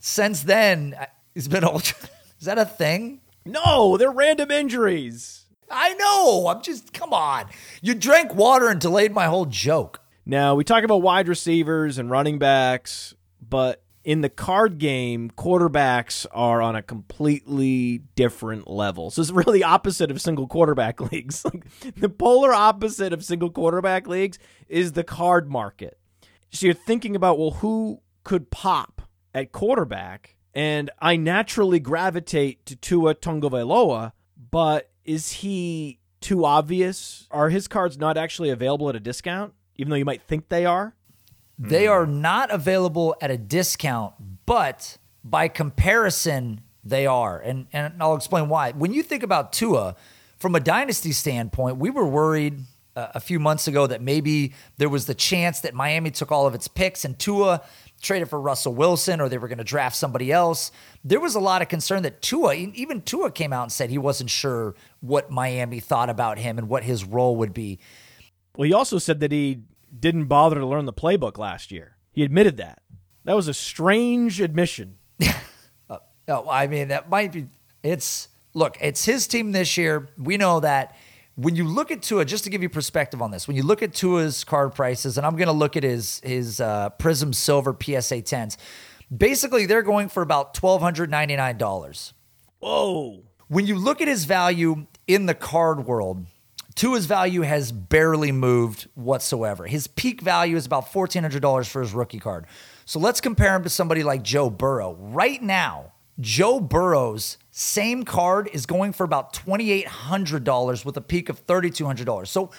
since then, uh, he's been all. Is that a thing? No, they're random injuries. I know. I'm just come on. You drank water and delayed my whole joke. Now we talk about wide receivers and running backs, but in the card game, quarterbacks are on a completely different level. So it's really opposite of single quarterback leagues. The polar opposite of single quarterback leagues is the card market. So you're thinking about, well, who could pop at quarterback? And I naturally gravitate to Tua Tagovailoa, but is he too obvious? Are his cards not actually available at a discount, even though you might think they are? They are not available at a discount, but by comparison, they are. And, and I'll explain why. When you think about Tua, from a dynasty standpoint, we were worried uh, a few months ago that maybe there was the chance that Miami took all of its picks and Tua traded for Russell Wilson or they were going to draft somebody else. There was a lot of concern that Tua, even Tua came out and said he wasn't sure what Miami thought about him and what his role would be. Well, he also said that he didn't bother to learn the playbook last year. He admitted that. That was a strange admission. No, I mean that might be. It's look, it's his team this year. We know that. When you look at Tua, just to give you perspective on this, when you look at Tua's card prices, and I'm going to look at his his uh, Prizm Silver PSA 10s, basically they're going for about twelve hundred ninety nine dollars. Whoa. When you look at his value in the card world, Tua's value has barely moved whatsoever. His peak value is about $1,400 for his rookie card. So let's compare him to somebody like Joe Burrow. Right now, Joe Burrow's same card is going for about $2,800 with a peak of $3,200. So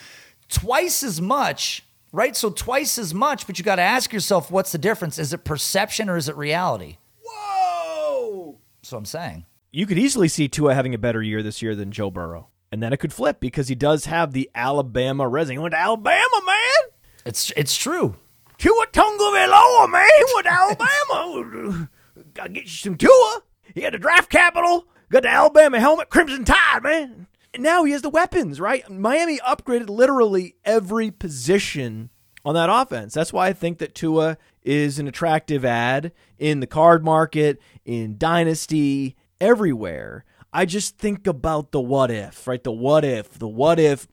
twice as much, right? So twice as much, but you got to ask yourself what's the difference? Is it perception or is it reality? Whoa. That's what I'm saying. You could easily see Tua having a better year this year than Joe Burrow. And then it could flip because he does have the Alabama resume. He went to Alabama, man. It's it's true. Tua Tagovailoa, man. He went to Alabama. Gotta get you some Tua. He had the draft capital. Got the Alabama helmet, Crimson Tide, man. And now he has the weapons, right? Miami upgraded literally every position on that offense. That's why I think that Tua is an attractive ad in the card market, in Dynasty, everywhere. I just think about the what if, right? The what if, the what if.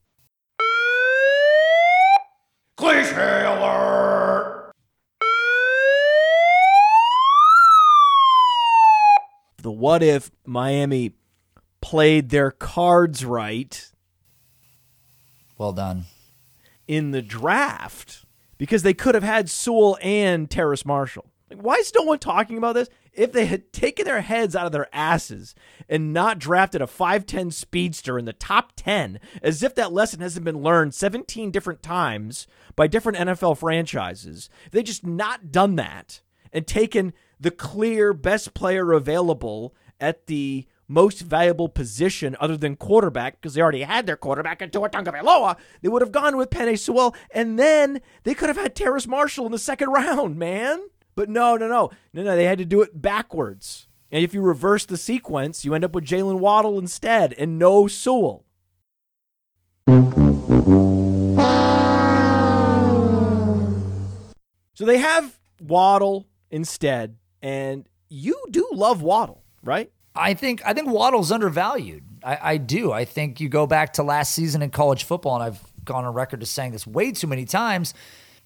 Cliche alert! The what if Miami played their cards right Well done. in the draft because they could have had Sewell and Terrace Marshall. Like, why is no one talking about this? If they had taken their heads out of their asses and not drafted a 5'10 speedster in the top 10, as if that lesson hasn't been learned 17 different times by different NFL franchises, if they just not done that and taken the clear best player available at the most valuable position other than quarterback because they already had their quarterback in Tua Tagovailoa. They would have gone with Penei Sewell, and then they could have had Terrace Marshall in the second round, man. But no, no, no, no, no. They had to do it backwards. And if you reverse the sequence, you end up with Jaylen Waddle instead, and no Sewell. So they have Waddle instead, and you do love Waddle, right? I think I think Waddle's undervalued. I, I do. I think you go back to last season in college football, and I've gone on record to saying this way too many times.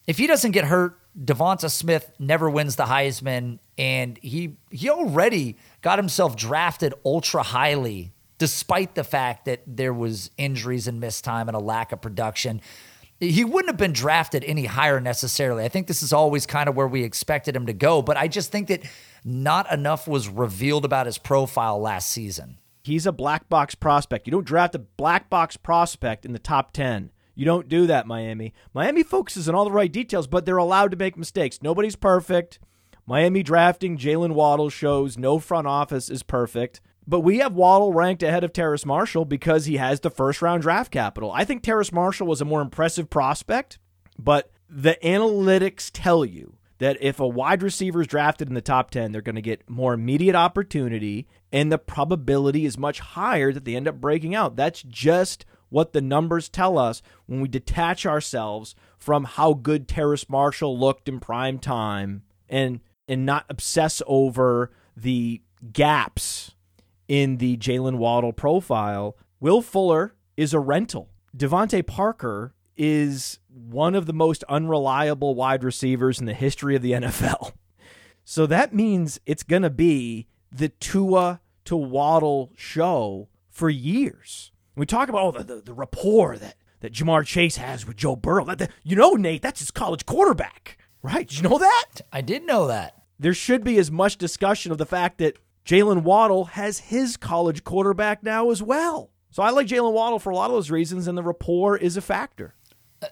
If he doesn't get hurt, Devonta Smith never wins the Heisman, and he he already got himself drafted ultra highly, despite the fact that there was injuries and missed time and a lack of production. He wouldn't have been drafted any higher necessarily. I think this is always kind of where we expected him to go, but I just think that not enough was revealed about his profile last season. He's a black box prospect. You don't draft a black box prospect in the top 10. You don't do that, Miami. Miami focuses on all the right details, but they're allowed to make mistakes. Nobody's perfect. Miami drafting Jaylen Waddle shows no front office is perfect. But we have Waddle ranked ahead of Terrace Marshall because he has the first round draft capital. I think Terrace Marshall was a more impressive prospect, but the analytics tell you that if a wide receiver is drafted in the top 10, they're going to get more immediate opportunity, and the probability is much higher that they end up breaking out. That's just what the numbers tell us when we detach ourselves from how good Terrace Marshall looked in prime time and and not obsess over the gaps in the Jaylen Waddle profile. Will Fuller is a rental. DeVante Parker is one of the most unreliable wide receivers in the history of the NFL. So that means it's going to be the Tua to Waddle show for years. We talk about oh, the, the, the rapport that, that Ja'Marr Chase has with Joe Burrow. That, that- you know, Nate, that's his college quarterback, right? Did you know that? I did know that. There should be as much discussion of the fact that Jaylen Waddle has his college quarterback now as well. So I like Jaylen Waddle for a lot of those reasons, and the rapport is a factor.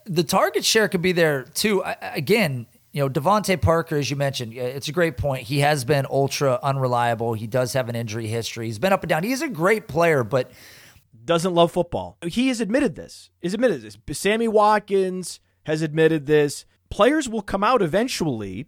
the target share could be there too. I- Again, you know, DeVante Parker, as you mentioned, uh, it's a great point. He has been ultra unreliable. He does have an injury history. He's been up and down. He's a great player, but doesn't love football. He has admitted this. He's admitted this. Sammy Watkins has admitted this. Players will come out eventually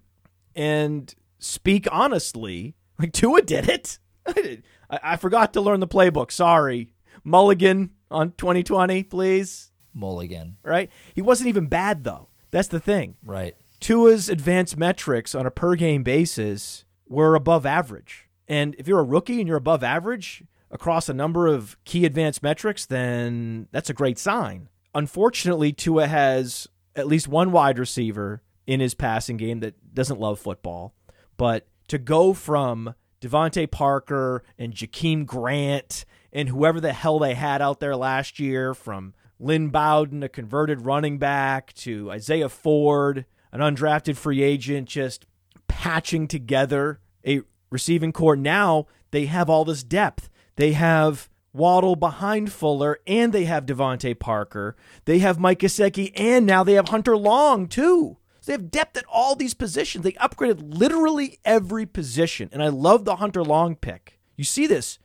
and speak honestly. Like Tua did it. I, I forgot to learn the playbook. Sorry. Mulligan on 2020, please. Mulligan, Right? He wasn't even bad, though. That's the thing. right? Tua's advanced metrics on a per game basis were above average. And if you're a rookie and you're above average across a number of key advanced metrics, then that's a great sign. Unfortunately, Tua has at least one wide receiver in his passing game that doesn't love football. But to go from DeVante Parker and Jakeem Grant and whoever the hell they had out there last year, from Lynn Bowden, a converted running back, to Isaiah Ford, an undrafted free agent, just patching together a receiving core. Now they have all this depth. They have Waddle behind Fuller, and they have DeVante Parker. They have Mike Gesicki, and now they have Hunter Long too. So they have depth at all these positions. They upgraded literally every position, and I love the Hunter Long pick. You see this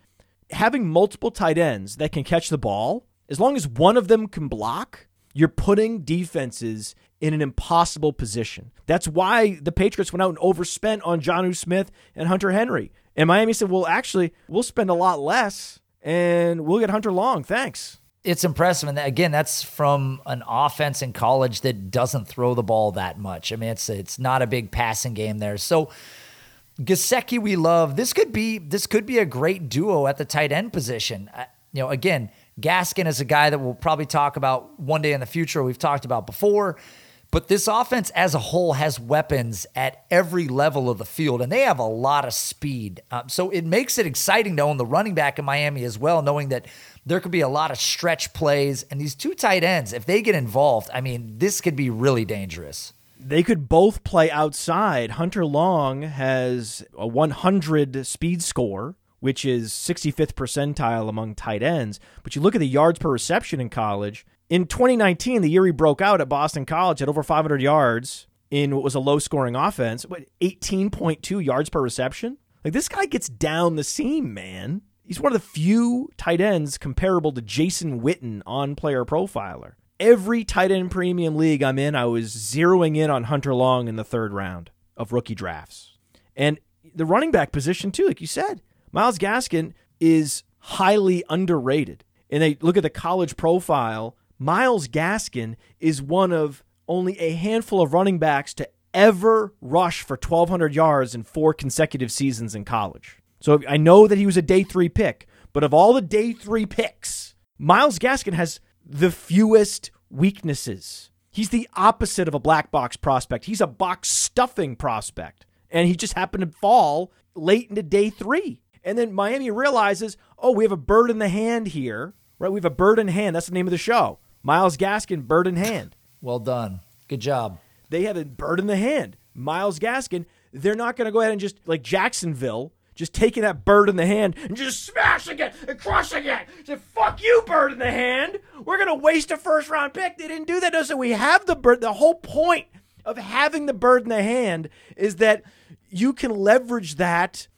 having multiple tight ends that can catch the ball. As long as one of them can block, you're putting defenses in an impossible position. That's why the Patriots went out and overspent on Jonnu Smith and Hunter Henry. And Miami said, well, actually, we'll spend a lot less and we'll get Hunter Long. Thanks. It's impressive, and again, that's from an offense in college that doesn't throw the ball that much. I mean, it's it's not a big passing game there. So Gesicki, we love. This could be this could be a great duo at the tight end position. Uh, you know, again, Gaskin is a guy that we'll probably talk about one day in the future. We've talked about before. But this offense as a whole has weapons at every level of the field, and they have a lot of speed. Um, so it makes it exciting to own the running back in Miami as well, knowing that there could be a lot of stretch plays. And these two tight ends, if they get involved, I mean, this could be really dangerous. They could both play outside. Hunter Long has a 100 speed score, which is 65th percentile among tight ends. But you look at the yards per reception in college. In 2019, the year he broke out at Boston College at over 500 yards in what was a low scoring offense, but 18.2 yards per reception. Like this guy gets down the seam, man. He's one of the few tight ends comparable to Jason Witten on Player Profiler. Every tight end premium league I'm in, I was zeroing in on Hunter Long in the third round of rookie drafts. And the running back position, too, like you said, Myles Gaskin is highly underrated. And they look at the college profile. Myles Gaskin is one of only a handful of running backs to ever rush for 1,200 yards in four consecutive seasons in college. So I know that he was a day three pick, but of all the day three picks, Myles Gaskin has the fewest weaknesses. He's the opposite of a black box prospect. He's a box stuffing prospect. And he just happened to fall late into day three. And then Miami realizes, oh, we have a bird in the hand here, right? We have a bird in hand. That's the name of the show. Myles Gaskin, bird in hand. Well done. Good job. They have a bird in the hand. Myles Gaskin, they're not going to go ahead and just, like Jacksonville, just taking that bird in the hand and just smashing it and crushing it. Say, fuck you, bird in the hand. We're going to waste a first round pick. They didn't do that. So we have the bird. The whole point of having the bird in the hand is that you can leverage that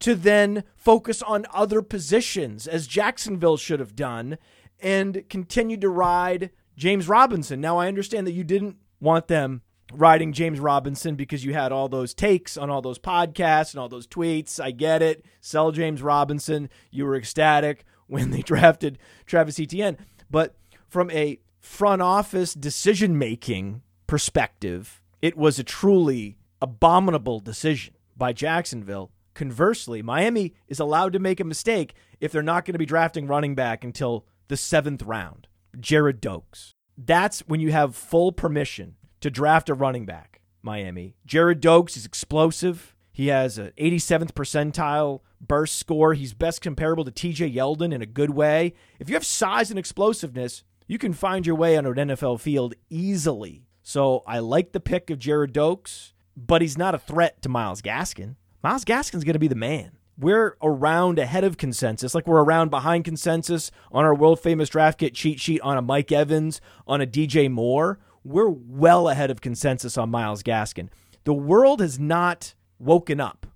to then focus on other positions, as Jacksonville should have done, and continued to ride James Robinson. Now, I understand that you didn't want them riding James Robinson because you had all those takes on all those podcasts and all those tweets. I get it. Sell James Robinson. You were ecstatic when they drafted Travis Etienne. But from a front office decision making perspective, it was a truly abominable decision by Jacksonville. Conversely, Miami is allowed to make a mistake if they're not going to be drafting running back until the seventh round. Gerrid Doaks. That's when you have full permission to draft a running back, Miami. Gerrid Doaks is explosive. He has an 87th percentile burst score. He's best comparable to TJ Yeldon in a good way. If you have size and explosiveness, you can find your way on an NFL field easily. So I like the pick of Gerrid Doaks, but he's not a threat to Myles Gaskin. Myles Gaskin's going to be the man. We're around ahead of consensus, like we're around behind consensus on our world famous draft kit cheat sheet on a Mike Evans, on a DJ Moore. We're well ahead of consensus on Myles Gaskin. The world has not woken up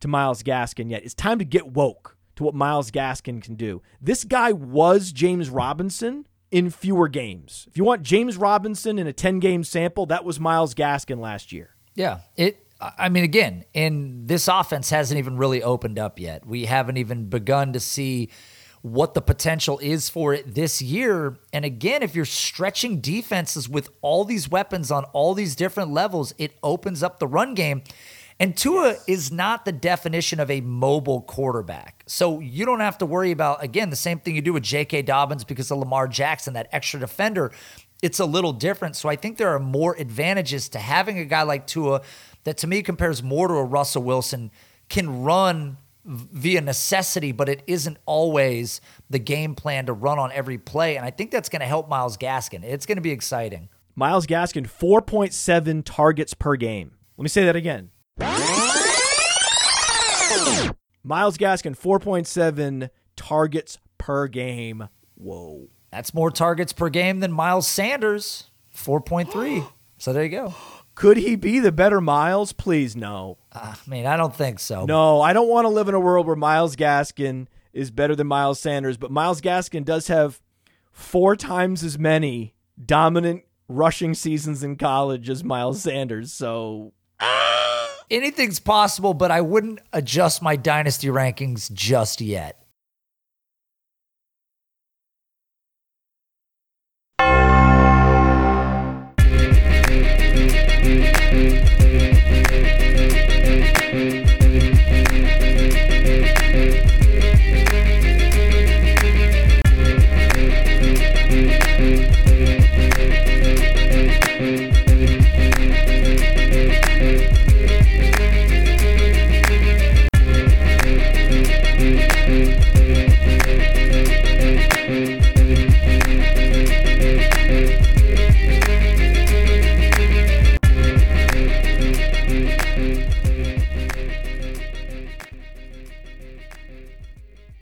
to Myles Gaskin yet. It's time to get woke to what Myles Gaskin can do. This guy was James Robinson in fewer games. If you want James Robinson in a 10 game sample, that was Myles Gaskin last year. Yeah, it. I mean, again, and this offense hasn't even really opened up yet. We haven't even begun to see what the potential is for it this year. And again, if you're stretching defenses with all these weapons on all these different levels, it opens up the run game. And Tua is not the definition of a mobile quarterback. So you don't have to worry about, again, the same thing you do with J.K. Dobbins because of Lamar Jackson, that extra defender. It's a little different. So I think there are more advantages to having a guy like Tua that to me compares more to a Russell Wilson, can run via necessity, but it isn't always the game plan to run on every play. And I think that's going to help Myles Gaskin. It's going to be exciting. Myles Gaskin, 4.7 targets per game. Let me say that again. Myles Gaskin, 4.7 targets per game. Whoa. That's more targets per game than Miles Sanders, 4.3. so there you go. Could he be the better Miles? Please, no. Uh, I mean, I don't think so. No, I don't want to live in a world where Myles Gaskin is better than Miles Sanders, but Myles Gaskin does have four times as many dominant rushing seasons in college as Miles Sanders. So anything's possible, but I wouldn't adjust my dynasty rankings just yet.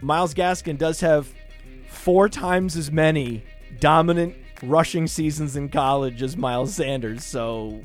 Myles Gaskin does have four times as many dominant rushing seasons in college as Miles Sanders. So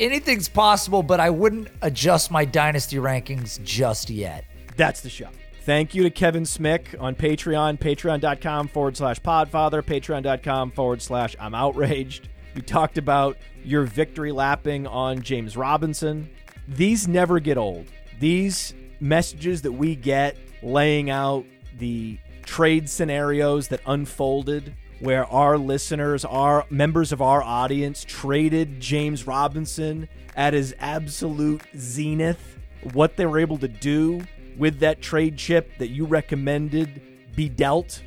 anything's possible, but I wouldn't adjust my dynasty rankings just yet. That's the show. Thank you to Kevin Smick on Patreon, patreon.com forward slash podfather, patreon.com forward slash I'm outraged. We talked about your victory lapping on James Robinson. These never get old. These messages that we get laying out the trade scenarios that unfolded where our listeners, our members of our audience, traded James Robinson at his absolute zenith, what they were able to do with that trade chip that you recommended be dealt.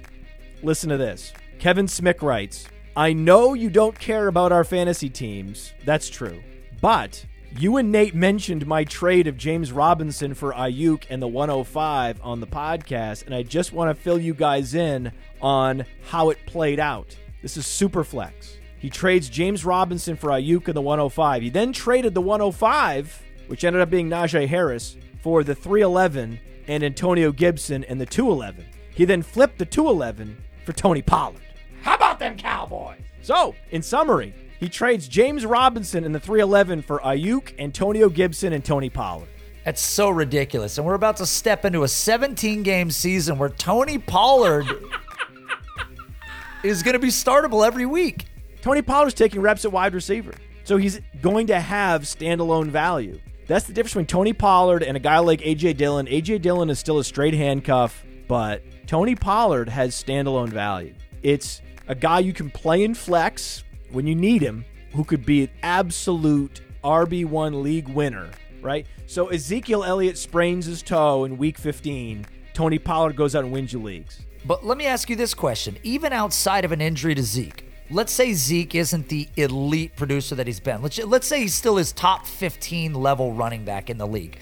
Listen to this. Kevin Smick writes, I know you don't care about our fantasy teams. That's true. But you and Nate mentioned my trade of James Robinson for Aiyuk and the 105 on the podcast, and I just want to fill you guys in on how it played out. This is Superflex. He trades James Robinson for Aiyuk and the 105. He then traded the 105, which ended up being Najee Harris, for the 311 and Antonio Gibson and the 211. He then flipped the 211 for Tony Pollard. How about them Cowboys? So, in summary, he trades James Robinson in the 311 for Aiyuk, Antonio Gibson, and Tony Pollard. That's so ridiculous. And we're about to step into a 17 game season where Tony Pollard is going to be startable every week. Tony Pollard's taking reps at wide receiver. So he's going to have standalone value. That's the difference between Tony Pollard and a guy like A.J. Dillon. A.J. Dillon is still a straight handcuff, but Tony Pollard has standalone value. It's a guy you can play in flex when you need him, who could be an absolute RB1 league winner, right? So Ezekiel Elliott sprains his toe in week 15. Tony Pollard goes out and wins you leagues. But let me ask you this question even outside of an injury to Zeke, let's say Zeke isn't the elite producer that he's been. Let's let's say he's still his top 15 level running back in the league.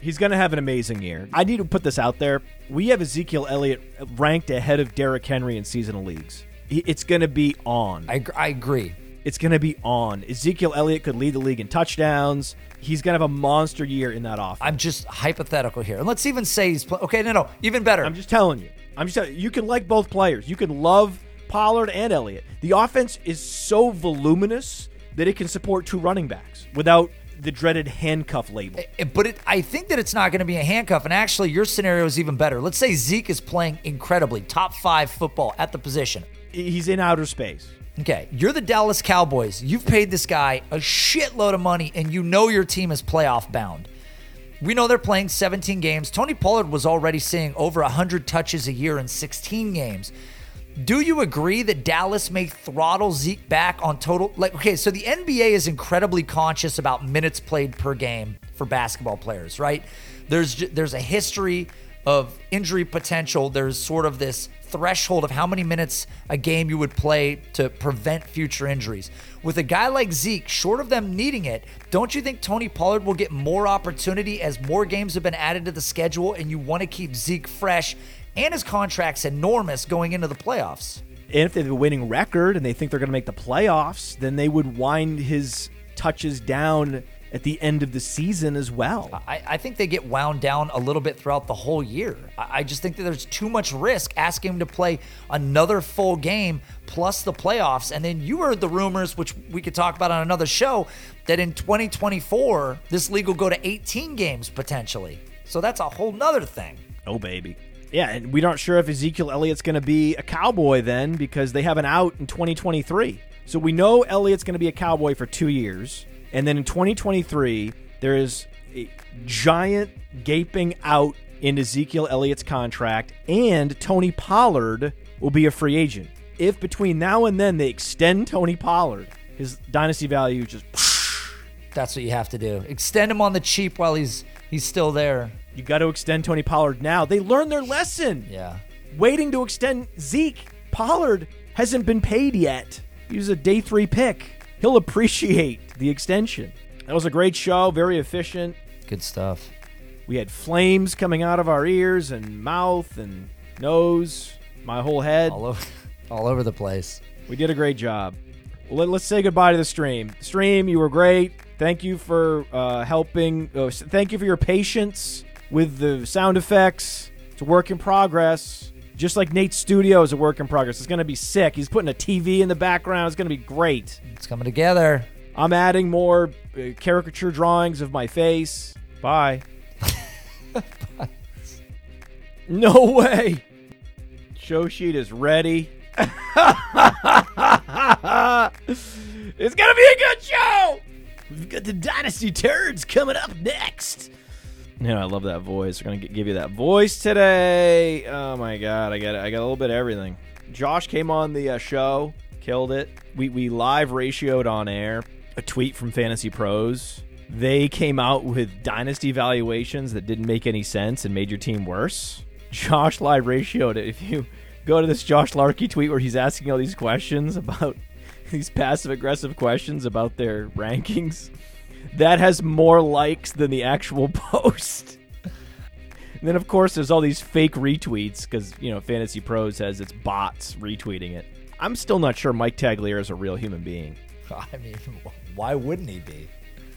He's going to have an amazing year. I need to put this out there. We have Ezekiel Elliott ranked ahead of Derrick Henry in seasonal leagues. It's going to be on. I, I agree. It's going to be on. Ezekiel Elliott could lead the league in touchdowns. He's going to have a monster year in that offense. I'm just hypothetical here. And let's even say he's play- okay. No, no, even better. I'm just telling you. I'm just telling you. You can like both players. You can love Pollard and Elliott. The offense is so voluminous that it can support two running backs without the dreaded handcuff label. But it, I think that it's not going to be a handcuff. And actually, your scenario is even better. Let's say Zeke is playing incredibly, top five football at the position. He's in outer space. Okay, you're the Dallas Cowboys. You've paid this guy a shitload of money, and you know your team is playoff bound. We know they're playing 17 games. Tony Pollard was already seeing over 100 touches a year in 16 games. Do you agree that Dallas may throttle Zeke back on total? Like, okay, so the NBA is incredibly conscious about minutes played per game for basketball players, right? There's there's a history of injury potential. There's sort of this threshold of how many minutes a game you would play to prevent future injuries. With a guy like Zeke, short of them needing it, don't you think Tony Pollard will get more opportunity as more games have been added to the schedule and you want to keep Zeke fresh and his contract's enormous going into the playoffs? And if they have a winning record and they think they're going to make the playoffs, then they would wind his touches down at the end of the season as well. I, I think they get wound down a little bit throughout the whole year. I, I just think that there's too much risk asking him to play another full game plus the playoffs. And then you heard the rumors, which we could talk about on another show, that in 2024, this league will go to 18 games potentially. So that's a whole nother thing. Oh, baby. Yeah, and we aren't sure if Ezekiel Elliott's going to be a Cowboy then because they have an out in 2023. So we know Elliott's going to be a Cowboy for two years. And then in 2023, there is a giant gaping out in Ezekiel Elliott's contract, and Tony Pollard will be a free agent. If between now and then they extend Tony Pollard, his dynasty value just That's what you have to do. Extend him on the cheap while he's he's still there. you got to extend Tony Pollard now. They learned their lesson. Yeah. waiting to extend Zeke. Pollard hasn't been paid yet. He was a day three pick. He'll appreciate the extension. That was a great show, very efficient. Good stuff. We had flames coming out of our ears and mouth and nose, my whole head. All over all over the place. We did a great job. Well, let, us say goodbye to the stream. Stream, you were great. Thank you for uh, helping. Uh, thank you for your patience with the sound effects. It's a work in progress. Just like Nate's studio is a work in progress. It's going to be sick. He's putting a TV in the background. It's going to be great. It's coming together. I'm adding more uh, caricature drawings of my face. Bye. no way. Show sheet is ready. it's gonna be a good show. We've got the Dynasty Turds coming up next. Yeah, I love that voice. We're gonna give you that voice today. Oh my god, I got I got a little bit of everything. Josh came on the uh, show, killed it. We we live ratioed on air a tweet from Fantasy Pros. They came out with dynasty valuations that didn't make any sense and made your team worse. Josh live ratioed it. If you go to this Josh Larky tweet where he's asking all these questions about these passive aggressive questions about their rankings, that has more likes than the actual post. And then, of course, there's all these fake retweets because, you know, Fantasy Pros has its bots retweeting it. I'm still not sure Mike Tagliere is a real human being. I mean, why wouldn't he be?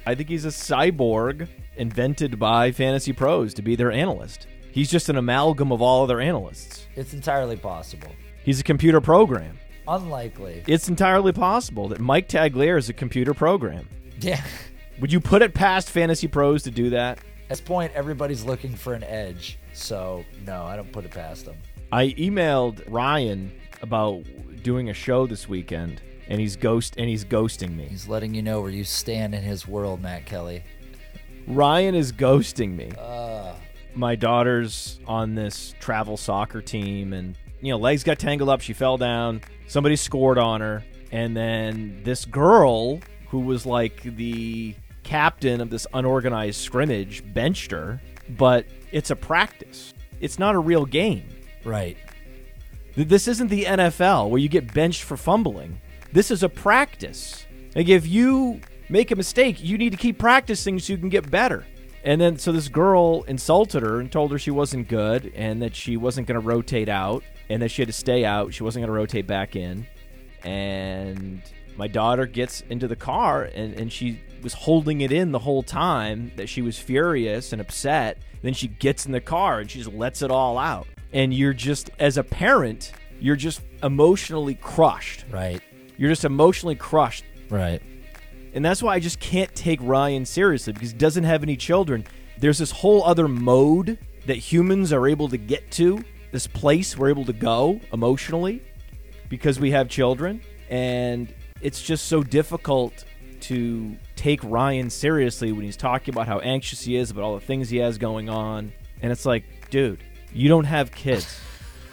I think he's a cyborg invented by Fantasy Pros to be their analyst. He's just an amalgam of all other analysts. It's entirely possible. He's a computer program. Unlikely. It's entirely possible that Mike Tagliere is a computer program. Yeah. Would you put it past Fantasy Pros to do that? At this point, everybody's looking for an edge. So, no, I don't put it past them. I emailed Ryan about doing a show this weekend, and he's ghost and he's ghosting me. He's letting you know where you stand in his world, Matt Kelley. Ryan is ghosting me. Uh. My daughter's on this travel soccer team, and you know, legs got tangled up. She fell down. Somebody scored on her, and then this girl who was like the captain of this unorganized scrimmage benched her. But it's a practice. It's not a real game. Right. This isn't the NFL where you get benched for fumbling. This is a practice. Like if you make a mistake, you need to keep practicing so you can get better. And then so this girl insulted her and told her she wasn't good and that she wasn't going to rotate out and that she had to stay out. She wasn't going to rotate back in. And my daughter gets into the car and, and she was holding it in the whole time that she was furious and upset. Then she gets in the car and she just lets it all out. And you're just, as a parent, you're just emotionally crushed. Right. You're just emotionally crushed. Right. And that's why I just can't take Ryan seriously because he doesn't have any children. There's this whole other mode that humans are able to get to, this place we're able to go emotionally because we have children. And it's just so difficult to take Ryan seriously when he's talking about how anxious he is about all the things he has going on. And it's like, dude, you don't have kids.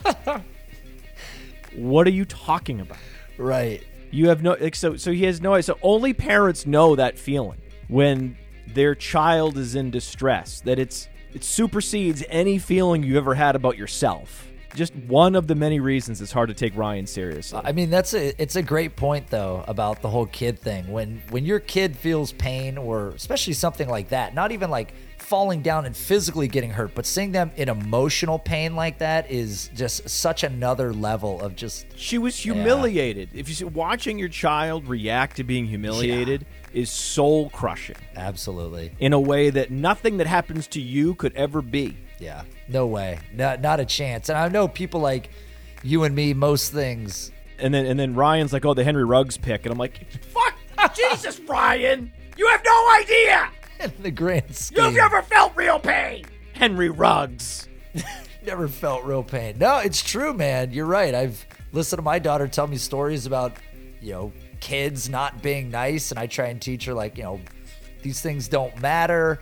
what are you talking about? Right. You have no like so so he has no so only parents know that feeling when their child is in distress that it's it supersedes any feeling you've ever had about yourself. Just one of the many reasons it's hard to take Ryan seriously. I mean, that's a it's a great point though about the whole kid thing. When when your kid feels pain or especially something like that, not even like falling down and physically getting hurt, but seeing them in emotional pain like that is just such another level of just She was humiliated. If you see, watching your child react to being humiliated is soul crushing absolutely in a way that nothing that happens to you could ever be. Yeah, no way, not not a chance. And I know people like you and me, most things. And then and then Ryan's like, "Oh, the Henry Ruggs pick," and I'm like, "Fuck, Jesus, Ryan, you have no idea. In the grand scheme, You've never felt real pain." Henry Ruggs. never felt real pain. No, it's true, man. You're right. I've listened to my daughter tell me stories about, you know, kids not being nice, and I try and teach her like, you know, these things don't matter,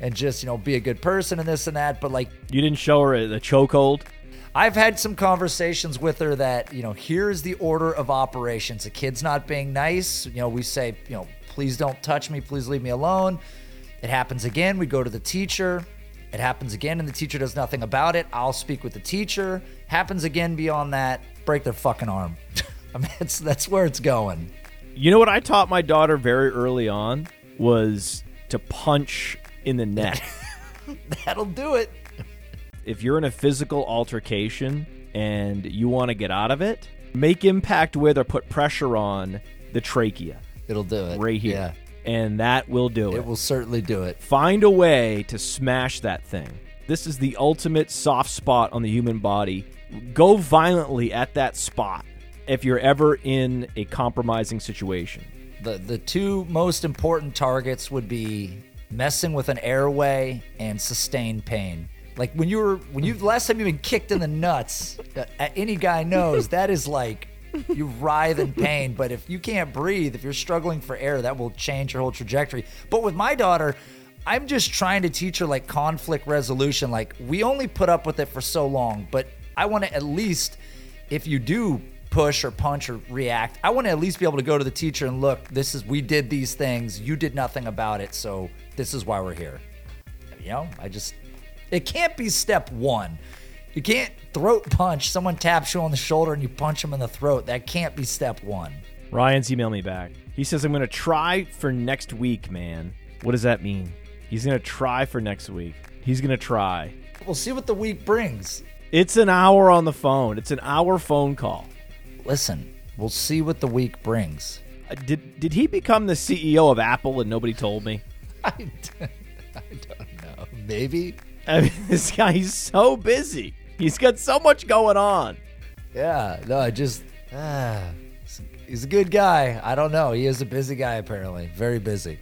and just you know be a good person and this and that. But like, You didn't show her the chokehold. I've had some conversations with her that you know here's the order of operations. A kid's not being nice. You know, we say, you know, please don't touch me. Please leave me alone. It happens again. We go to the teacher. It happens again, and the teacher does nothing about it. I'll speak with the teacher. Happens again beyond that, break their fucking arm. I mean, it's, that's where it's going. You know what I taught my daughter very early on was to punch in the neck. That'll do it. if you're in a physical altercation and you want to get out of it, make impact with or put pressure on the trachea It'll do it. right here. Yeah, And that will do it. it will certainly do it. Find a way to smash that thing. This is the ultimate soft spot on the human body. Go violently at that spot if you're ever in a compromising situation. The the two most important targets would be messing with an airway and sustained pain. Like when you were when you last time you've been kicked in the nuts, uh, any guy knows that is like you writhe in pain. But if you can't breathe, if you're struggling for air, that will change your whole trajectory. But with my daughter, I'm just trying to teach her like conflict resolution. Like we only put up with it for so long, but I want to at least, if you do push or punch or react, I want to at least be able to go to the teacher and look, this is we did these things, you did nothing about it, so this is why we're here. You know, I just it can't be step one. You can't throat punch someone taps you on the shoulder and you punch them in the throat. That can't be step one. Ryan's emailed me back. He says, I'm going to try for next week, man. What does that mean? He's going to try for next week. He's going to try. We'll see what the week brings. It's an hour on the phone. It's an hour phone call. Listen, we'll see what the week brings. Uh, Did did he become the CEO of Apple and nobody told me? I, I don't know. Maybe. I mean, this guy he's so busy. He's got so much going on. Yeah. No, I just. Ah, he's a good guy. I don't know. He is a busy guy, apparently. Very busy.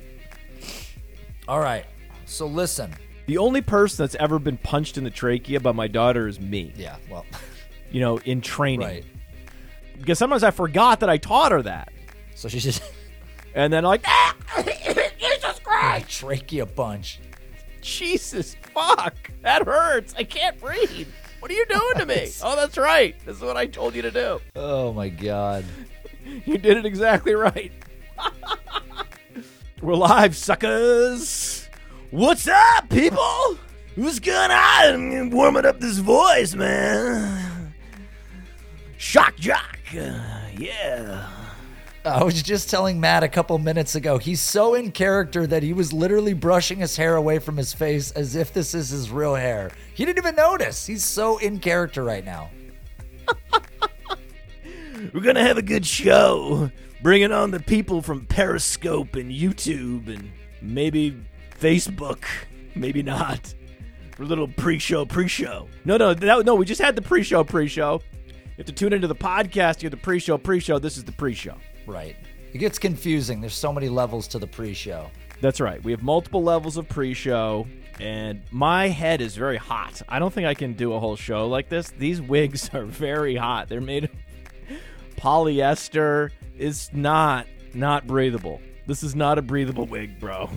All right. So listen. The only person that's ever been punched in the trachea by my daughter is me. Yeah. Well, You know, in training. right. Because sometimes I forgot that I taught her that. So she just And then like, ah, Jesus a Christ. trachea punch. Jesus fuck. That hurts. I can't breathe. What are you doing to me? oh, that's right. This is what I told you to do. Oh my god. You did it exactly right. We're live, suckers. What's up, people? What's going on? I'm warming up this voice, man. Shock jock. Uh, yeah. I was just telling Matt a couple minutes ago, he's so in character that he was literally brushing his hair away from his face as if this is his real hair. He didn't even notice. He's so in character right now. We're gonna have a good show, bringing on the people from Periscope and YouTube and maybe Facebook, maybe not. For a little pre-show, pre-show. No, no, that, no. We just had the pre-show, pre-show. You have to tune into the podcast. You have the pre-show, pre-show. This is the pre-show. Right. It gets confusing. There's so many levels to the pre show. That's right. We have multiple levels of pre-show, and my head is very hot. I don't think I can do a whole show like this. These wigs are very hot. They're made of polyester. It's not not breathable. This is not a breathable wig, bro.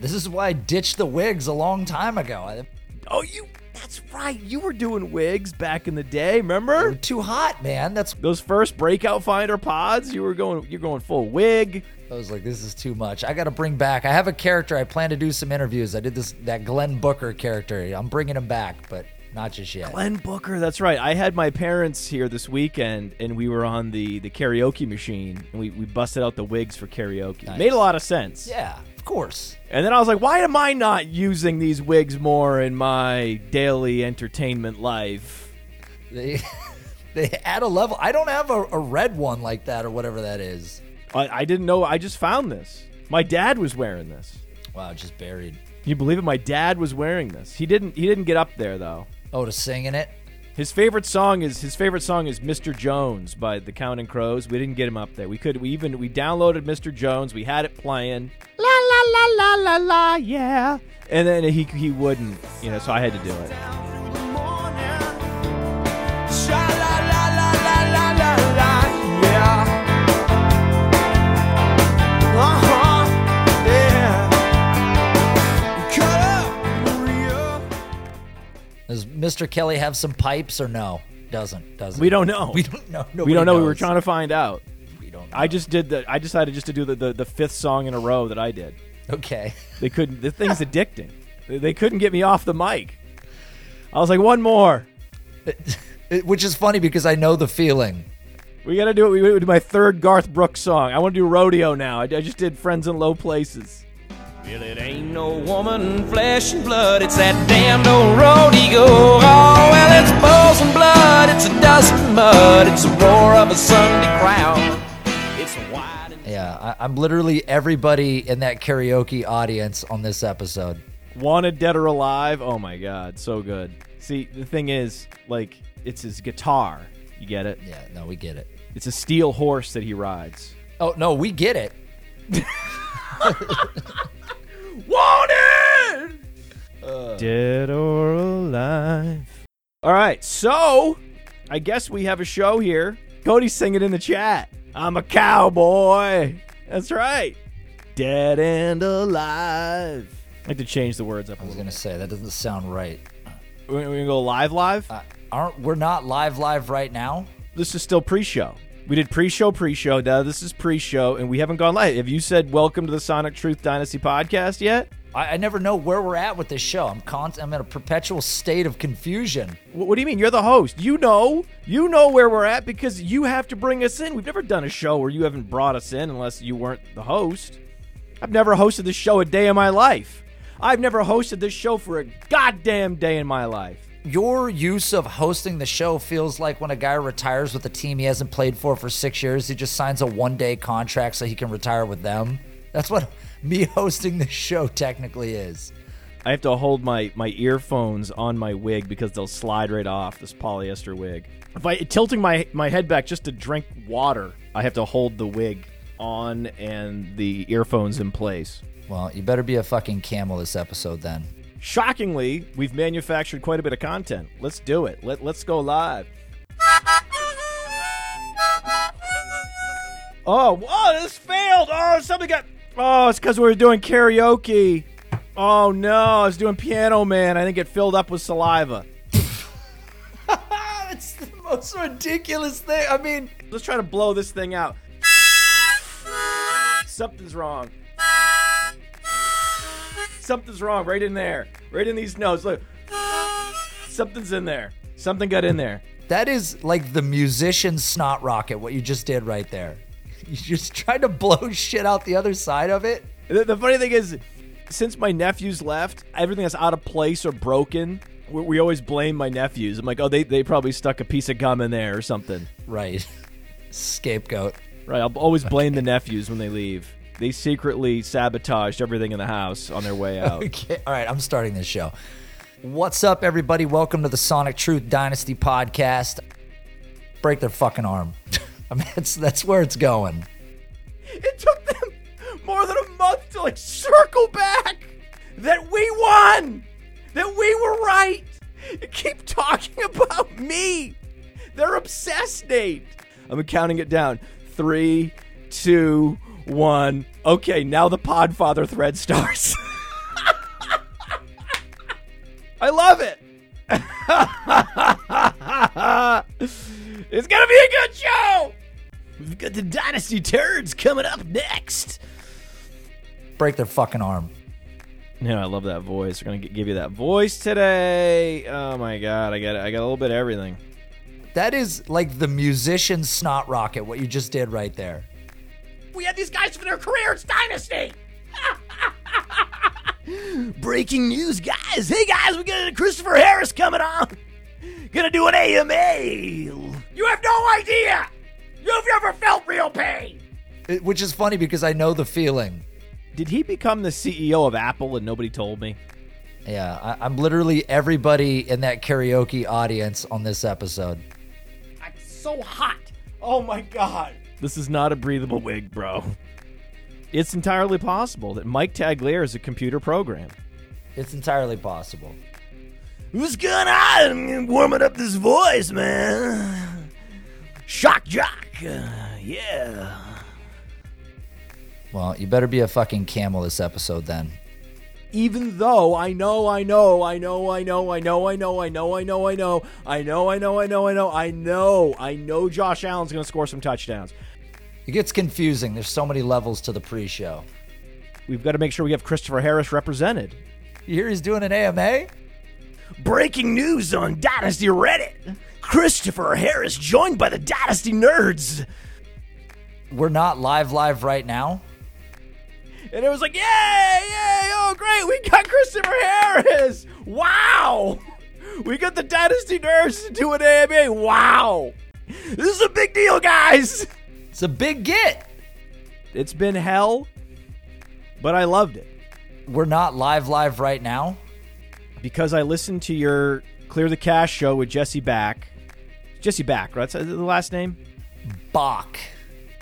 This is why I ditched the wigs a long time ago. Oh, you. That's right. You were doing wigs back in the day. Remember too hot, man. That's those first breakout finder pods? You were going. You're going full wig. I was like, this is too much. I got to bring back. I have a character. I plan to do some interviews. I did this that Glenn Booker character. I'm bringing him back, but not just yet. Glenn Booker. That's right. I had my parents here this weekend, and we were on the the karaoke machine, and we, we busted out the wigs for karaoke. Nice. Made a lot of sense. Yeah, of course. And then I was like, why am I not using these wigs more in my daily entertainment life? They they add a level. I don't have a, a red one like that or whatever that is. I, I didn't know. I just found this. My dad was wearing this. Wow, just buried. Can you believe it? My dad was wearing this. He didn't. He didn't get up there though. Oh, to sing in it. His favorite song is his favorite song is Mr. Jones by the Counting Crows. We didn't get him up there. We could. We even we downloaded Mr. Jones. We had it playing. La la la la la la yeah. And then he he wouldn't. You know. So I had to do it. Does Mr. Kelley have some pipes or no? Doesn't. Doesn't. We don't know. We don't know. we don't know. We were knows. trying to find out. We don't. Know. I just did the. I decided just to do the, the, the fifth song in a row that I did. Okay. They couldn't. The thing's addicting. They- They couldn't get me off the mic. I was like, one more. Which is funny because I know the feeling. We gotta do it. We gotta do my third Garth Brooks song. I want to do rodeo now. I, I just did Friends in Low Places. Well, it ain't no woman, flesh and blood. It's that damned old rodeo. Oh, well, it's balls and blood. It's a dust and mud. It's the roar of a Sunday crowd. I, I'm literally everybody in that karaoke audience on this episode. Wanted Dead or Alive. Oh my god, so good. See, the thing is, like, it's his guitar. You get it? Yeah, no, we get it. It's a steel horse that he rides. Oh no, we get it. Wanted! Uh. Dead or alive. All right, so I guess we have a show here. Cody's singing in the chat. I'm a cowboy. That's right. Dead and alive. I like to change the words up I was gonna say that doesn't sound right. We're gonna go live, live. Uh, aren't we're not live live right now? this is still pre-show. We did pre-show, pre-show. Now this is pre-show, and we haven't gone live. Have you said welcome to the Sonic Truth Dynasty podcast yet? I, I never know where we're at with this show. I'm con- I'm in a perpetual state of confusion. What, what do you mean? You're the host. You know. You know where we're at because you have to bring us in. We've never done a show where you haven't brought us in unless you weren't the host. I've never hosted this show a day in my life. I've never hosted this show for a goddamn day in my life. Your use of hosting the show feels like when a guy retires with a team he hasn't played for for six years, he just signs a one day contract so he can retire with them. That's what me hosting the show technically is. I have to hold my, my earphones on my wig because they'll slide right off this polyester wig. If I tilting my, my head back just to drink water, I have to hold the wig on and the earphones in place. Well, you better be a fucking camel this episode then. Shockingly, we've manufactured quite a bit of content. Let's do it. Let, let's go live. Oh, whoa, this failed. Oh, something got. Oh, it's because we were doing karaoke. Oh, no, I was doing Piano Man. I think it filled up with saliva. it's the most ridiculous thing. I mean, Let's try to blow this thing out. Something's wrong. Something's wrong right in there. Right in these notes. Look. Something's in there. Something got in there. that is like the musician snot rocket, what you just did right there. You just tried to blow shit out the other side of it? The, the funny thing is, since my nephews left, everything that's out of place or broken, we, we always blame my nephews. I'm like, oh, they, they probably stuck a piece of gum in there or something. Right. Scapegoat. Right. I'll always blame the nephews when they leave. They secretly sabotaged everything in the house on their way out. Okay. All right, I'm starting this show. What's up, everybody? Welcome to the Sonic Truth Dynasty podcast. Break their fucking arm. I mean, that's, that's where it's going. It took them more than a month to like circle back that we won, that we were right. Keep talking about me. They're obsessed, Nate. I'm counting it down. Three, two, one. Okay, now the Podfather thread starts. I love it. it's gonna be a good show. We've got the Dynasty Turds coming up next. Break their fucking arm. Yeah, I love that voice. We're gonna give you that voice today. Oh my god, I got I got a little bit of everything. That is like the musician snot rocket, what you just did right there. We had these guys for their career. It's Dynasty. Breaking news, guys! Hey guys, we got a Christopher Harris coming on. Gonna do an AMA. You have no idea. You've never felt real pain. It- which is funny because I know the feeling. Did he become the CEO of Apple and nobody told me? Yeah, I, I'm literally everybody in that karaoke audience on this episode. I'm so hot. Oh my god. This is not a breathable wig, bro. It's entirely possible that Mike Tagliere is a computer program. It's entirely possible. What's going on? I'm warming up this voice, man. Shock jock. Uh, yeah. Well, you better be a fucking camel this episode then. Even though I know, I know, I know, I know, I know, I know, I know, I know, I know, I know, I know, I know, I know, I know, I know Josh Allen's going to score some touchdowns. It gets confusing. There's so many levels to the pre-show. We've got to make sure we have Christopher Harris represented. You hear he's doing an AMA? Breaking news on Dynasty Reddit. Christopher Harris joined by the Dynasty Nerds. We're not live live right now. And it was like, yay, yay, oh, great, we got Christopher Harris. Wow. We got the Dynasty Nerds to do an AMA. Wow. This is a big deal, guys. It's a big get. It's been hell, but I loved it We're not live live right now. because I listened to your Clear the Cash show with Jesse Back. Jesse Back, right? That's the last name? Bach.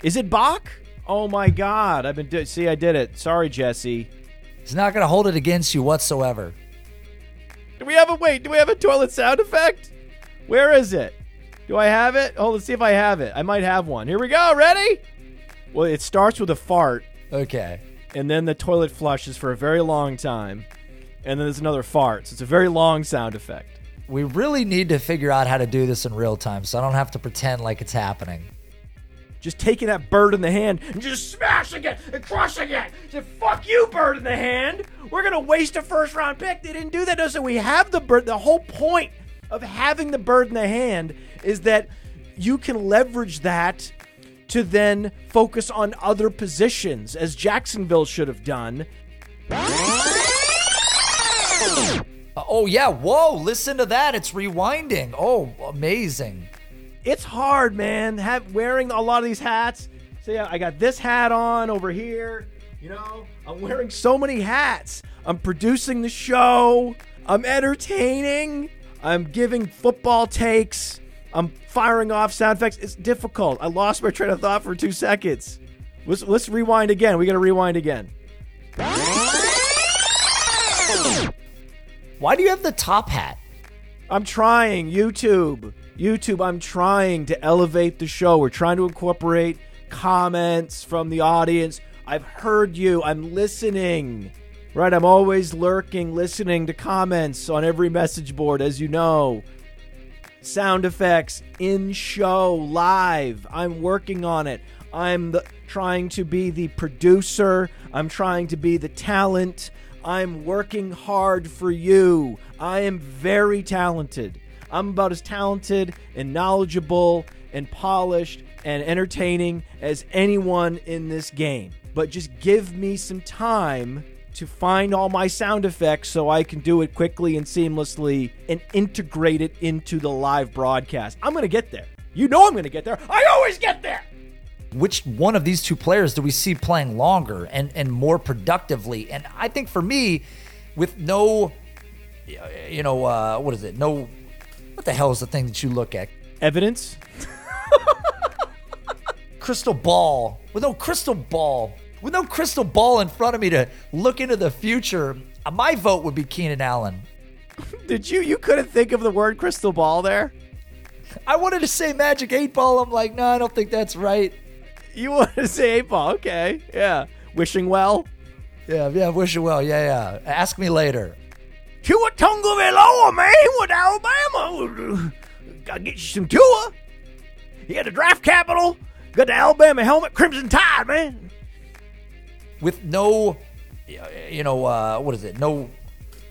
Is it Bach? Oh my God! I've been do- see. I did it. Sorry, Jesse. He's not going to hold it against you whatsoever. Do we have a wait? Do we have a toilet sound effect? Where is it? Do I have it? Oh, let's see if I have it. I might have one. Here we go. Ready? Well, it starts with a fart, Okay. and then the toilet flushes for a very long time, and then there's another fart. So it's a very long sound effect. We really need to figure out how to do this in real time so I don't have to pretend like it's happening. Just taking that bird in the hand and just smashing it and crushing it. Say, fuck you, bird in the hand. We're gonna waste a first round pick. They didn't do that. No, so we have the bird. The whole point of having the bird in the hand is that you can leverage that to then focus on other positions, as Jacksonville should have done. Uh, oh, yeah. Whoa. Listen to that. It's rewinding. Oh, amazing. It's hard, man. Have wearing a lot of these hats. So, yeah, I got this hat on over here. You know, I'm wearing so many hats. I'm producing the show. I'm entertaining. I'm giving football takes. I'm firing off sound effects. It's difficult. I lost my train of thought for two seconds. Let's, let's rewind again. We got to rewind again. Why do you have the top hat? I'm trying. YouTube. YouTube, I'm trying to elevate the show. We're trying to incorporate comments from the audience. I've heard you. I'm listening. Right? I'm always lurking, listening to comments on every message board, as you know. Sound effects in show, live. I'm working on it. I'm the, trying to be the producer. I'm trying to be the talent. I'm working hard for you. I am very talented. I'm about as talented and knowledgeable and polished and entertaining as anyone in this game. But just give me some time to find all my sound effects so I can do it quickly and seamlessly and integrate it into the live broadcast. I'm going to get there. You know I'm going to get there. I always get there. Which one of these two players do we see playing longer and, and more productively? And I think for me, with no, you know, uh, what is it? No, what the hell is the thing that you look at? Evidence? Crystal ball. With no crystal ball, with no crystal ball in front of me to look into the future, uh, my vote would be Keenan Allen. Did you you couldn't think of the word crystal ball there? I wanted to say Magic 8 Ball. I'm like, no, I don't think that's right. You want to say eight ball. Okay. Yeah. Wishing well. Yeah, yeah, wish you well. Yeah, yeah. Ask me later. Tua Tagovailoa, man, with Alabama. Gotta get you some Tua. You got the draft capital. Got the Alabama helmet, Crimson Tide, man. With no, you know, uh, what is it? No,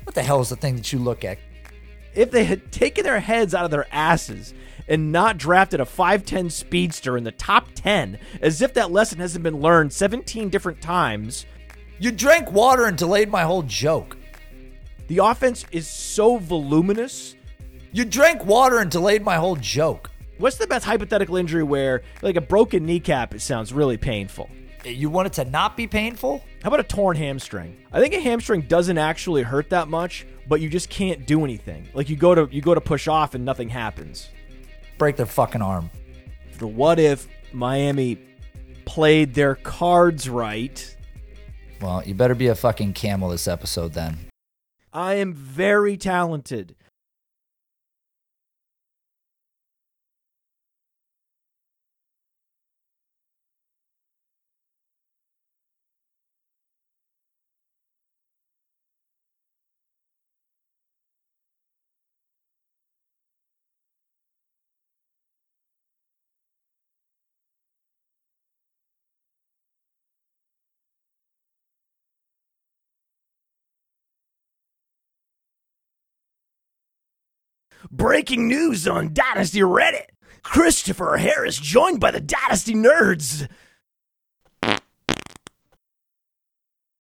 what the hell is the thing that you look at? If they had taken their heads out of their asses and not drafted a 5'10 speedster in the top 10, as if that lesson hasn't been learned 17 different times, You drank water and delayed my whole joke. the offense is so voluminous. You drank water and delayed my whole joke. What's the best hypothetical injury where, like a broken kneecap, it sounds really painful? Eh, you want it to not be painful? How about a torn hamstring? I think a hamstring doesn't actually hurt that much, but you just can't do anything. Like you go to you go to push off and nothing happens. Break their fucking arm. What if Miami played their cards right? Well, you better be a fucking camel this episode then. I am very talented. Breaking news on Dynasty Reddit. Christopher Harris joined by the Dynasty Nerds.